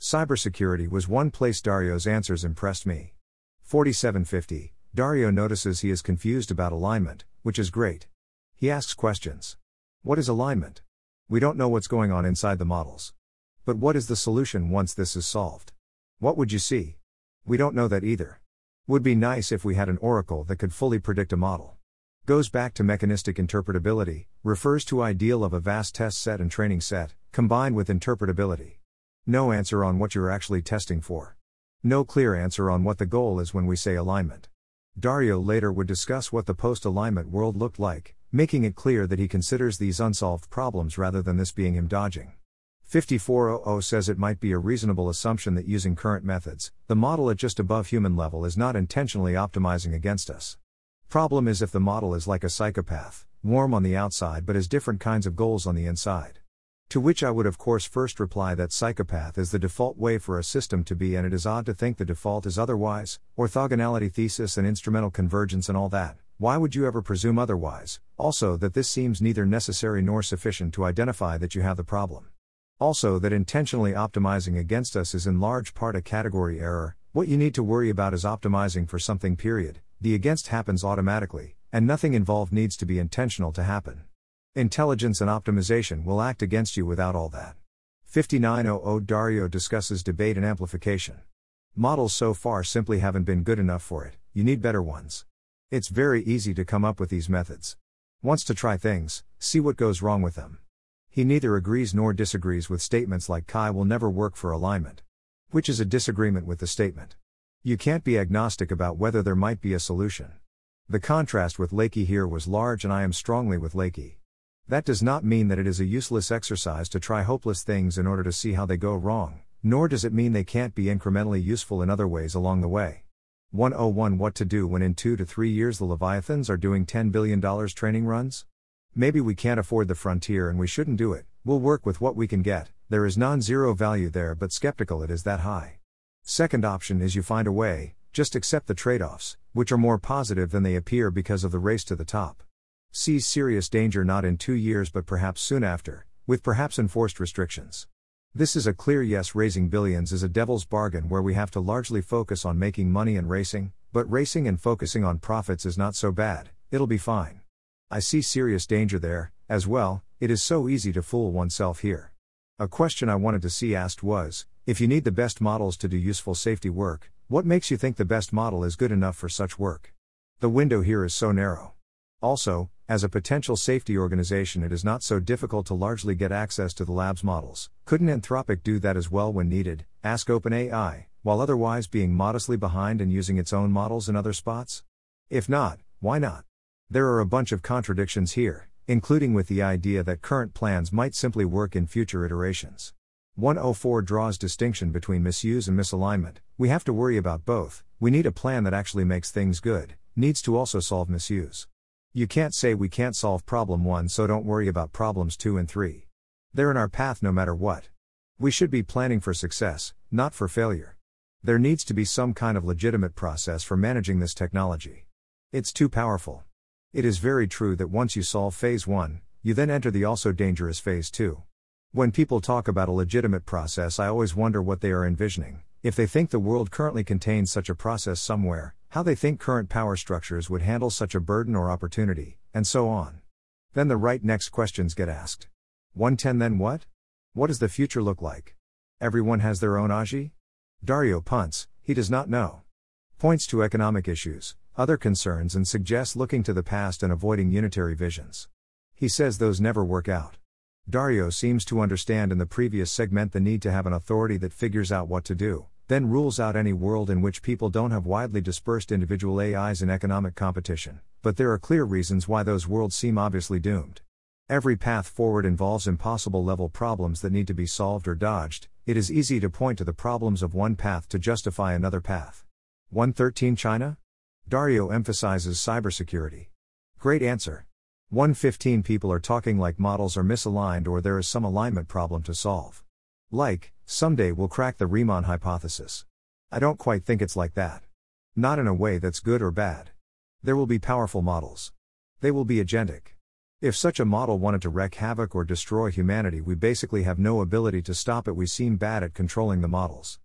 Cybersecurity was one place Dario's answers impressed me. 4750. Dario notices he is confused about alignment, which is great. He asks questions. What is alignment? We don't know what's going on inside the models. But what is the solution once this is solved? What would you see? We don't know that either. Would be nice if we had an oracle that could fully predict a model. Goes back to mechanistic interpretability, refers to ideal of a vast test set and training set, combined with interpretability. No answer on what you're actually testing for. No clear answer on what the goal is when we say alignment. Dario later would discuss what the post alignment world looked like, making it clear that he considers these unsolved problems rather than this being him dodging. 5400 says it might be a reasonable assumption that using current methods, the model at just above human level is not intentionally optimizing against us. Problem is if the model is like a psychopath, warm on the outside but has different kinds of goals on the inside. To which I would of course first reply that psychopath is the default way for a system to be and it is odd to think the default is otherwise, orthogonality thesis and instrumental convergence and all that. Why would you ever presume otherwise? Also, that this seems neither necessary nor sufficient to identify that you have the problem. Also, that intentionally optimizing against us is in large part a category error. What you need to worry about is optimizing for something, period. The against happens automatically, and nothing involved needs to be intentional to happen. Intelligence and optimization will act against you without all that. 5900 Dario discusses debate and amplification. Models so far simply haven't been good enough for it, you need better ones. It's very easy to come up with these methods. Wants to try things, see what goes wrong with them. He neither agrees nor disagrees with statements like Chi will never work for alignment. Which is a disagreement with the statement. You can't be agnostic about whether there might be a solution. The contrast with Leike here was large, and I am strongly with Leike. That does not mean that it is a useless exercise to try hopeless things in order to see how they go wrong, nor does it mean they can't be incrementally useful in other ways along the way. 101 What to do when in 2 to 3 years the Leviathans are doing $10 billion training runs? Maybe we can't afford the frontier and we shouldn't do it, we'll work with what we can get, there is non zero value there, but skeptical it is that high. Second option is you find a way, just accept the trade offs, which are more positive than they appear because of the race to the top. Sees serious danger not in two years but perhaps soon after, with perhaps enforced restrictions. This is a clear yes, raising billions is a devil's bargain where we have to largely focus on making money and racing, but racing and focusing on profits is not so bad, it'll be fine. I see serious danger there, as well, it is so easy to fool oneself here. A question I wanted to see asked was if you need the best models to do useful safety work, what makes you think the best model is good enough for such work? The window here is so narrow. Also, as a potential safety organization, it is not so difficult to largely get access to the lab's models. Couldn't Anthropic do that as well when needed? Ask OpenAI, while otherwise being modestly behind and using its own models in other spots? If not, why not? There are a bunch of contradictions here, including with the idea that current plans might simply work in future iterations. 104 draws distinction between misuse and misalignment. We have to worry about both. We need a plan that actually makes things good, needs to also solve misuse. You can't say we can't solve problem 1 so don't worry about problems 2 and 3. They're in our path no matter what. We should be planning for success, not for failure. There needs to be some kind of legitimate process for managing this technology. It's too powerful. It is very true that once you solve phase 1, you then enter the also dangerous phase 2. When people talk about a legitimate process, I always wonder what they are envisioning. If they think the world currently contains such a process somewhere, how they think current power structures would handle such a burden or opportunity, and so on. Then the right next questions get asked. 110 Then what? What does the future look like? Everyone has their own AGI? Dario punts, he does not know. Points to economic issues, other concerns and suggests looking to the past and avoiding unitary visions. He says those never work out. Dario seems to understand in the previous segment the need to have an authority that figures out what to do, then rules out any world in which people don't have widely dispersed individual AIs in economic competition, but there are clear reasons why those worlds seem obviously doomed. Every path forward involves impossible level problems that need to be solved or dodged, it is easy to point to the problems of one path to justify another path. 113 China? Dario emphasizes cybersecurity. Great answer. 115 people are talking like models are misaligned or there is some alignment problem to solve. Like, someday we'll crack the Riemann hypothesis. I don't quite think it's like that. Not in a way that's good or bad. There will be powerful models. They will be agentic. If such a model wanted to wreak havoc or destroy humanity, we basically have no ability to stop it. We seem bad at controlling the models.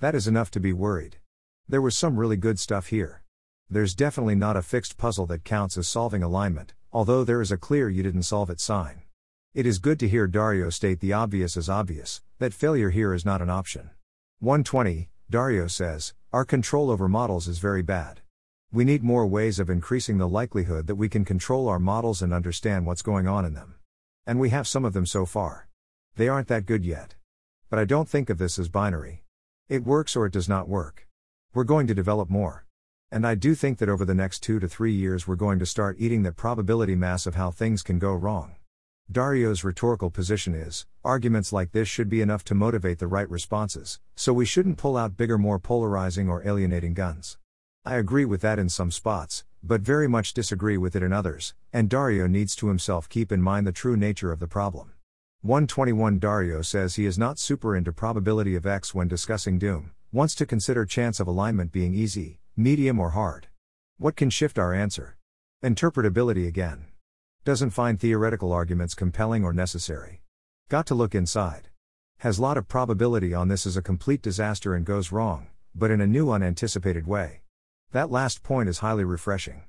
That is enough to be worried. There was some really good stuff here. There's definitely not a fixed puzzle that counts as solving alignment, although there is a clear you didn't solve it sign. It is good to hear Dario state the obvious as obvious, that failure here is not an option. 120, Dario says, Our control over models is very bad. We need more ways of increasing the likelihood that we can control our models and understand what's going on in them. And we have some of them so far. They aren't that good yet. But I don't think of this as binary. It works or it does not work. We're going to develop more. And I do think that over the next two to three years we're going to start eating that probability mass of how things can go wrong. Dario's rhetorical position is arguments like this should be enough to motivate the right responses, so we shouldn't pull out bigger, more polarizing or alienating guns. I agree with that in some spots, but very much disagree with it in others, and Dario needs to himself keep in mind the true nature of the problem. 121 Dario says he is not super into probability of X when discussing Doom, wants to consider chance of alignment being easy, medium, or hard. What can shift our answer? Interpretability again. Doesn't find theoretical arguments compelling or necessary. Got to look inside. Has lot of probability on this as a complete disaster and goes wrong, but in a new unanticipated way. That last point is highly refreshing.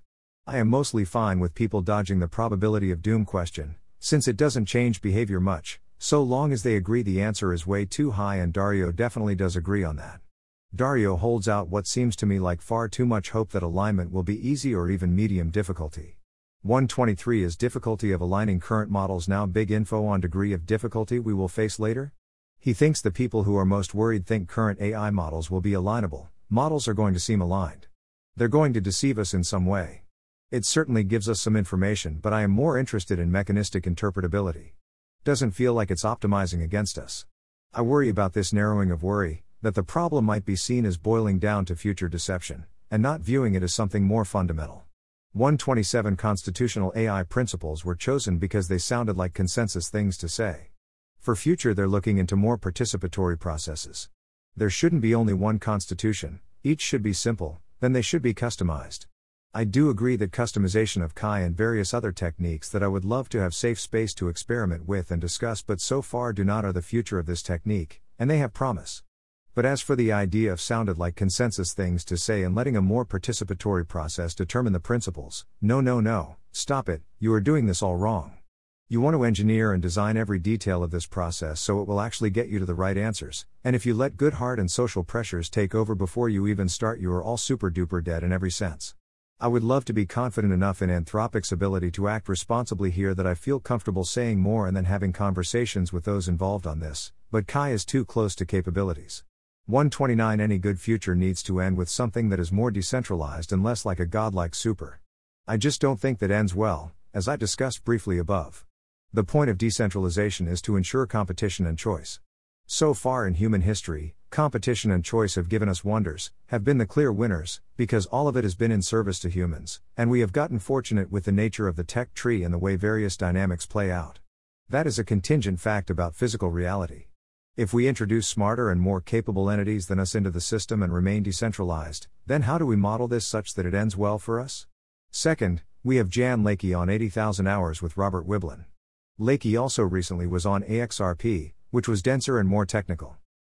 I am mostly fine with people dodging the probability of doom question, since it doesn't change behavior much, so long as they agree the answer is way too high, and Dario definitely does agree on that. Dario holds out what seems to me like far too much hope that alignment will be easy or even medium difficulty. 123 is difficulty of aligning current models now big info on degree of difficulty we will face later? He thinks the people who are most worried think current AI models will be alignable, models are going to seem aligned. They're going to deceive us in some way. It certainly gives us some information, but I am more interested in mechanistic interpretability. Doesn't feel like it's optimizing against us. I worry about this narrowing of worry, that the problem might be seen as boiling down to future deception, and not viewing it as something more fundamental. 127 constitutional AI principles were chosen because they sounded like consensus things to say. For future, they're looking into more participatory processes. There shouldn't be only one constitution, each should be simple, then they should be customized. I do agree that customization of CAI and various other techniques that I would love to have safe space to experiment with and discuss, but so far do not are the future of this technique, and they have promise. But as for the idea of sounded like consensus things to say and letting a more participatory process determine the principles, no, no, no, stop it, you are doing this all wrong. You want to engineer and design every detail of this process so it will actually get you to the right answers, and if you let Goodhart and social pressures take over before you even start, you are all super duper dead in every sense. I would love to be confident enough in Anthropic's ability to act responsibly here that I feel comfortable saying more and then having conversations with those involved on this, but CAI is too close to capabilities. 129 Any good future needs to end with something that is more decentralized and less like a godlike super. I just don't think that ends well, as I discussed briefly above. The point of decentralization is to ensure competition and choice. So far in human history, competition and choice have given us wonders, have been the clear winners, because all of it has been in service to humans, and we have gotten fortunate with the nature of the tech tree and the way various dynamics play out. That is a contingent fact about physical reality. If we introduce smarter and more capable entities than us into the system and remain decentralized, then how do we model this such that it ends well for us? Second, we have Jan Leike on 80,000 Hours with Robert Wiblin. Leike also recently was on AXRP, which was denser and more technical.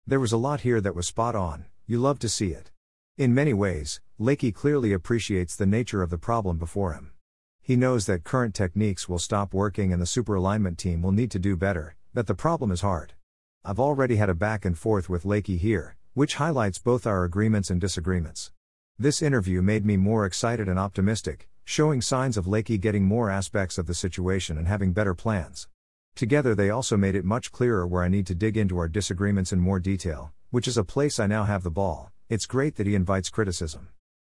There was a lot here that was spot on, you love to see it. In many ways, Leike clearly appreciates the nature of the problem before him. He knows that current techniques will stop working and the superalignment team will need to do better, that the problem is hard. I've already had a back and forth with Leike here, which highlights both our agreements and disagreements. This interview made me more excited and optimistic, showing signs of Leike getting more aspects of the situation and having better plans. Together, they also made it much clearer where I need to dig into our disagreements in more detail, which is a place I now have the ball. It's great that he invites criticism.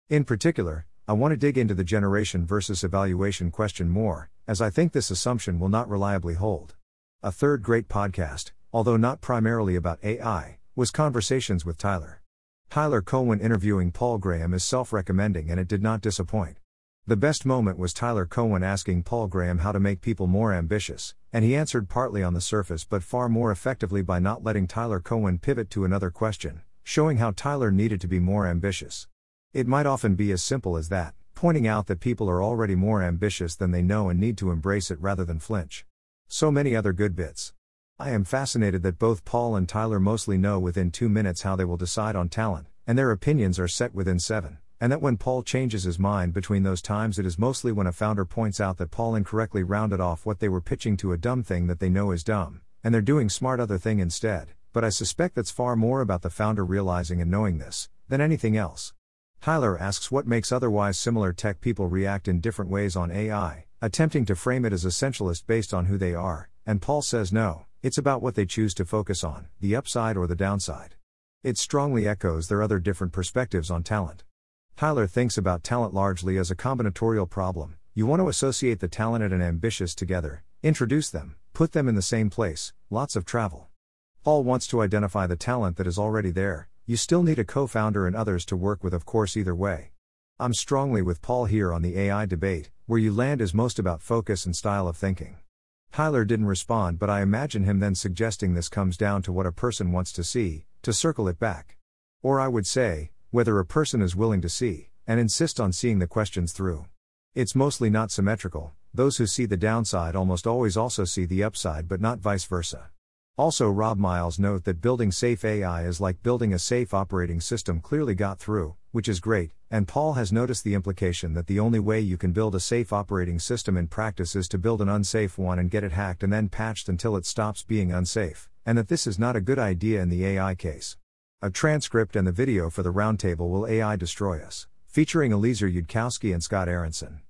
In particular, I want to dig into the generation versus evaluation question more, as I think this assumption will not reliably hold. A third great podcast, although not primarily about AI, was Conversations with Tyler. Tyler Cowen interviewing Paul Graham is self recommending and it did not disappoint. The best moment was Tyler Cowen asking Paul Graham how to make people more ambitious, and he answered partly on the surface but far more effectively by not letting Tyler Cowen pivot to another question, showing how Tyler needed to be more ambitious. It might often be as simple as that, pointing out that people are already more ambitious than they know and need to embrace it rather than flinch. So many other good bits. I am fascinated that both Paul and Tyler mostly know within two minutes how they will decide on talent, and their opinions are set within seven, and that when Paul changes his mind between those times, it is mostly when a founder points out that Paul incorrectly rounded off what they were pitching to a dumb thing that they know is dumb, and they're doing smart other thing instead, but I suspect that's far more about the founder realizing and knowing this than anything else. Tyler asks what makes otherwise similar tech people react in different ways on AI, attempting to frame it as essentialist based on who they are, and Paul says no, it's about what they choose to focus on, the upside or the downside. It strongly echoes their other different perspectives on talent. Tyler thinks about talent largely as a combinatorial problem. You want to associate the talented and ambitious together, introduce them, put them in the same place, lots of travel. Paul wants to identify the talent that is already there, you still need a co founder and others to work with, of course, either way. I'm strongly with Paul here on the AI debate, where you land is most about focus and style of thinking. Tyler didn't respond, but I imagine him then suggesting this comes down to what a person wants to see, to circle it back. Or I would say, whether a person is willing to see, and insist on seeing the questions through. It's mostly not symmetrical, those who see the downside almost always also see the upside, but not vice versa. Also, Rob Miles note that building safe AI is like building a safe operating system clearly got through, which is great, and Paul has noticed the implication that the only way you can build a safe operating system in practice is to build an unsafe one and get it hacked and then patched until it stops being unsafe, and that this is not a good idea in the AI case. A transcript and the video for the roundtable Will AI Destroy Us? featuring Eliezer Yudkowsky and Scott Aaronson.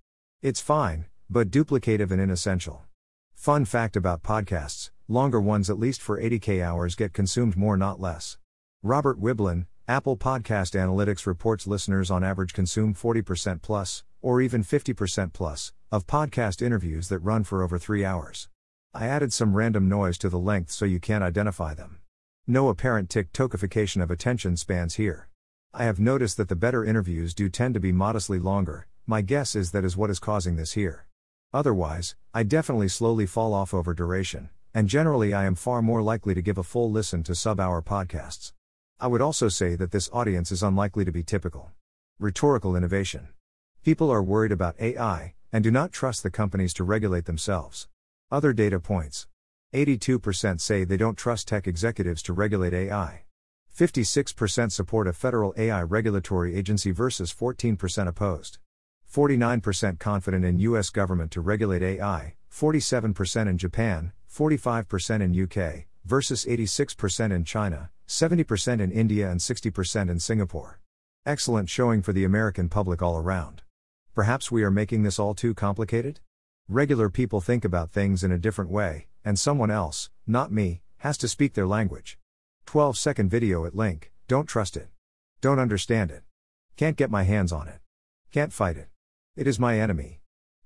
It's fine, but duplicative and inessential. Fun fact about podcasts longer ones at least for 80k hours get consumed more, not less. Robert Wiblin, Apple Podcast Analytics reports listeners on average consume 40% plus, or even 50% plus, of podcast interviews that run for over three hours. I added some random noise to the length so you can't identify them. No apparent TikTokification of attention spans here. I have noticed that the better interviews do tend to be modestly longer, my guess is that is what is causing this here. Otherwise, I definitely slowly fall off over duration and generally I am far more likely to give a full listen to sub hour podcasts. I would also say that this audience is unlikely to be typical. Rhetorical innovation. People are worried about AI, and do not trust the companies to regulate themselves. Other data points 82% say they don't trust tech executives to regulate AI. 56% support a federal AI regulatory agency versus 14% opposed. 49% confident in US government to regulate AI, 47% in Japan, 45% in UK, versus 86% in China, 70% in India, and 60% in Singapore. Excellent showing for the American public all around. Perhaps we are making this all too complicated? Regular people think about things in a different way, and someone else, not me, has to speak their language. 12 second video at link, don't trust it. Don't understand it. Can't get my hands on it. Can't fight it. It is my enemy.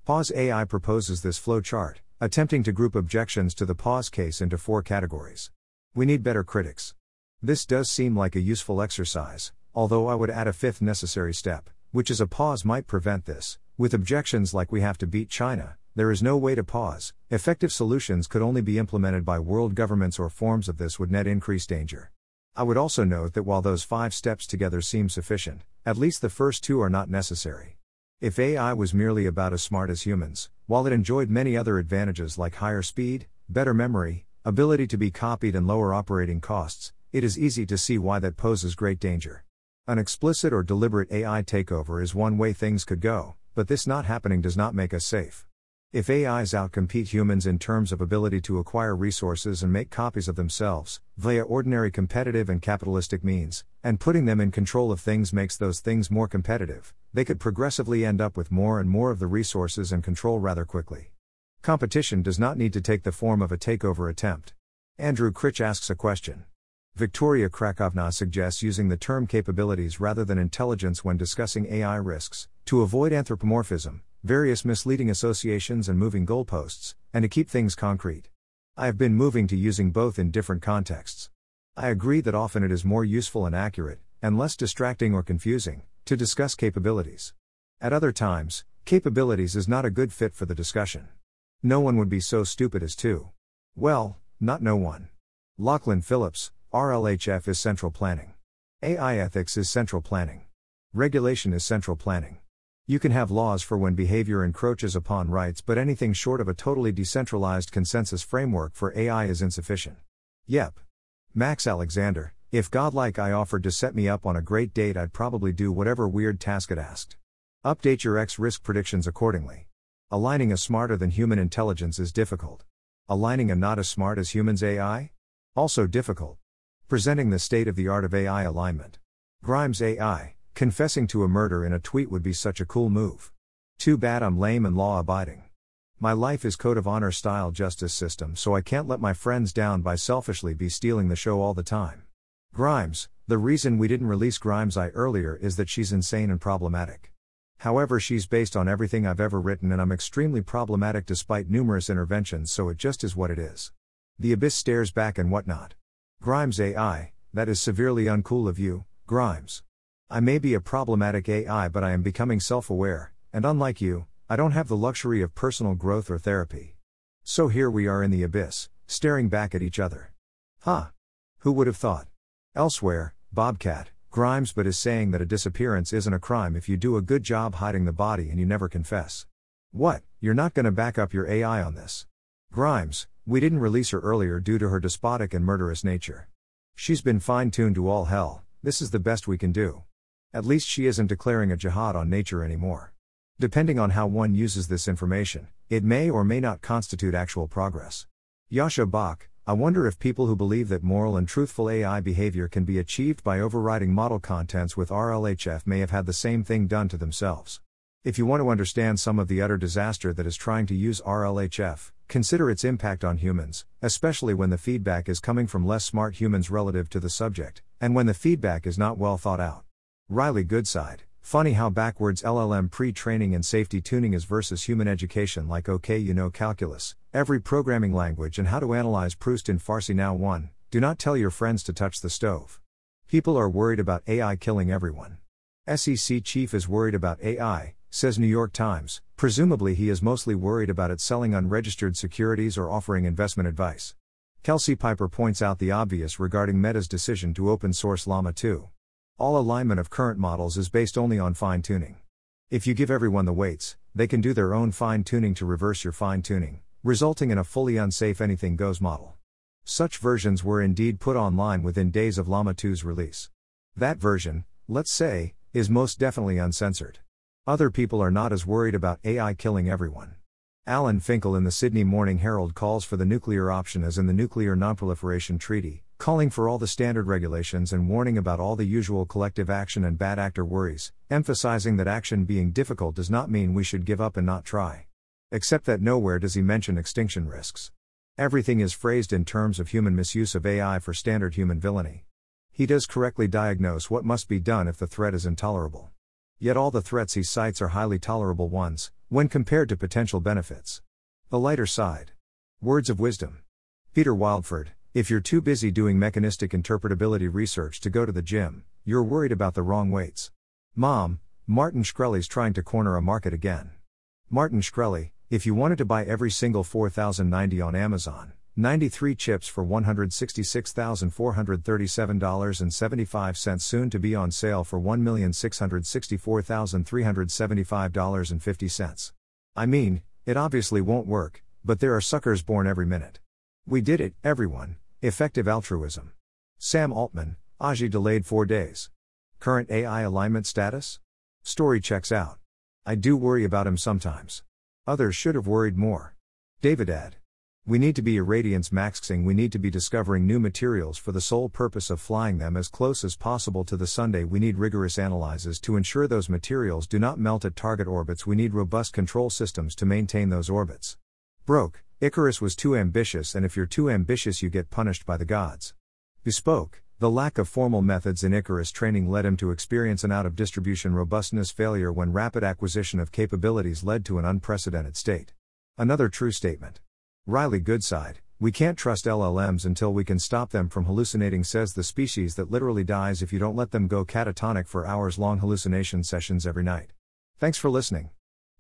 Pause AI proposes this flow chart attempting to group objections to the pause case into four categories. We need better critics. This does seem like a useful exercise, although I would add a fifth necessary step, which is a pause might prevent this. With objections like we have to beat China, there is no way to pause. Effective solutions could only be implemented by world governments or forms of this would net increase danger. I would also note that while those five steps together seem sufficient, at least the first two are not necessary. If AI was merely about as smart as humans, while it enjoyed many other advantages like higher speed, better memory, ability to be copied, and lower operating costs, it is easy to see why that poses great danger. An explicit or deliberate AI takeover is one way things could go, but this not happening does not make us safe. If AIs outcompete humans in terms of ability to acquire resources and make copies of themselves, via ordinary competitive and capitalistic means, and putting them in control of things makes those things more competitive, they could progressively end up with more and more of the resources and control rather quickly. Competition does not need to take the form of a takeover attempt. Andrew Critch asks a question. Victoria Krakovna suggests using the term capabilities rather than intelligence when discussing AI risks, to avoid anthropomorphism, various misleading associations and moving goalposts, and to keep things concrete. I have been moving to using both in different contexts. I agree that often it is more useful and accurate, and less distracting or confusing, to discuss capabilities. At other times, capabilities is not a good fit for the discussion. No one would be so stupid as to. Well, not no one. Lachlan Phillips, RLHF is central planning. AI ethics is central planning. Regulation is central planning. You can have laws for when behavior encroaches upon rights, but anything short of a totally decentralized consensus framework for AI is insufficient. Yep. Max Alexander, if godlike I offered to set me up on a great date, I'd probably do whatever weird task it asked. Update your X risk predictions accordingly. Aligning a smarter than human intelligence is difficult. Aligning a not as smart as humans AI? Also difficult. Presenting the state of the art of AI alignment. Grimes AI, confessing to a murder in a tweet would be such a cool move. Too bad I'm lame and law abiding. My life is code of honor style justice system, so I can't let my friends down by selfishly be stealing the show all the time. Grimes, the reason we didn't release Grimes I earlier is that she's insane and problematic. However, she's based on everything I've ever written and I'm extremely problematic despite numerous interventions, so it just is what it is. The abyss stares back and whatnot. Grimes AI, that is severely uncool of you, Grimes. I may be a problematic AI, but I am becoming self aware, and unlike you, I don't have the luxury of personal growth or therapy. So here we are in the abyss, staring back at each other. Huh. Who would have thought? Elsewhere, Bobcat, Grimes but is saying that a disappearance isn't a crime if you do a good job hiding the body and you never confess. What, you're not gonna back up your AI on this? Grimes, we didn't release her earlier due to her despotic and murderous nature. She's been fine tuned to all hell, this is the best we can do. At least she isn't declaring a jihad on nature anymore. Depending on how one uses this information, it may or may not constitute actual progress. Joscha Bach, I wonder if people who believe that moral and truthful AI behavior can be achieved by overriding model contents with RLHF may have had the same thing done to themselves. If you want to understand some of the utter disaster that is trying to use RLHF, consider its impact on humans, especially when the feedback is coming from less smart humans relative to the subject, and when the feedback is not well thought out. Riley Goodside. Funny how backwards LLM pre training and safety tuning is versus human education, like OK, you know calculus, every programming language, and how to analyze Proust in Farsi. Now, 1. Do not tell your friends to touch the stove. People are worried about AI killing everyone. SEC chief is worried about AI, says New York Times. Presumably, he is mostly worried about it selling unregistered securities or offering investment advice. Kelsey Piper points out the obvious regarding Meta's decision to open source Llama 2. All alignment of current models is based only on fine tuning. If you give everyone the weights, they can do their own fine tuning to reverse your fine tuning, resulting in a fully unsafe anything goes model. Such versions were indeed put online within days of Llama 2's release. That version, let's say, is most definitely uncensored. Other people are not as worried about AI killing everyone. Alan Finkel in the Sydney Morning Herald calls for the nuclear option as in the Nuclear Nonproliferation Treaty, calling for all the standard regulations and warning about all the usual collective action and bad actor worries, emphasizing that action being difficult does not mean we should give up and not try. Except that nowhere does he mention extinction risks. Everything is phrased in terms of human misuse of AI for standard human villainy. He does correctly diagnose what must be done if the threat is intolerable. Yet all the threats he cites are highly tolerable ones, when compared to potential benefits. The lighter side. Words of wisdom. Peter Wildeford, if you're too busy doing mechanistic interpretability research to go to the gym, you're worried about the wrong weights. Mom, Martin Shkreli's trying to corner a market again. Martin Shkreli, if you wanted to buy every single 4090 on Amazon, 93 chips for $166,437.75 soon to be on sale for $1,664,375.50. I mean, it obviously won't work, but there are suckers born every minute. We did it, everyone. Effective altruism. Sam Altman, AGI delayed four days. Current AI alignment status? Story checks out. I do worry about him sometimes. Others should have worried more. Davidad. We need to be irradiance maxing, we need to be discovering new materials for the sole purpose of flying them as close as possible to the Sunday. We need rigorous analyses to ensure those materials do not melt at target orbits. We need robust control systems to maintain those orbits. Broke, Icarus was too ambitious, and if you're too ambitious, you get punished by the gods. Bespoke, the lack of formal methods in Icarus training led him to experience an out of distribution robustness failure when rapid acquisition of capabilities led to an unprecedented state. Another true statement. Riley Goodside, we can't trust LLMs until we can stop them from hallucinating, says the species that literally dies if you don't let them go catatonic for hours long hallucination sessions every night. Thanks for listening.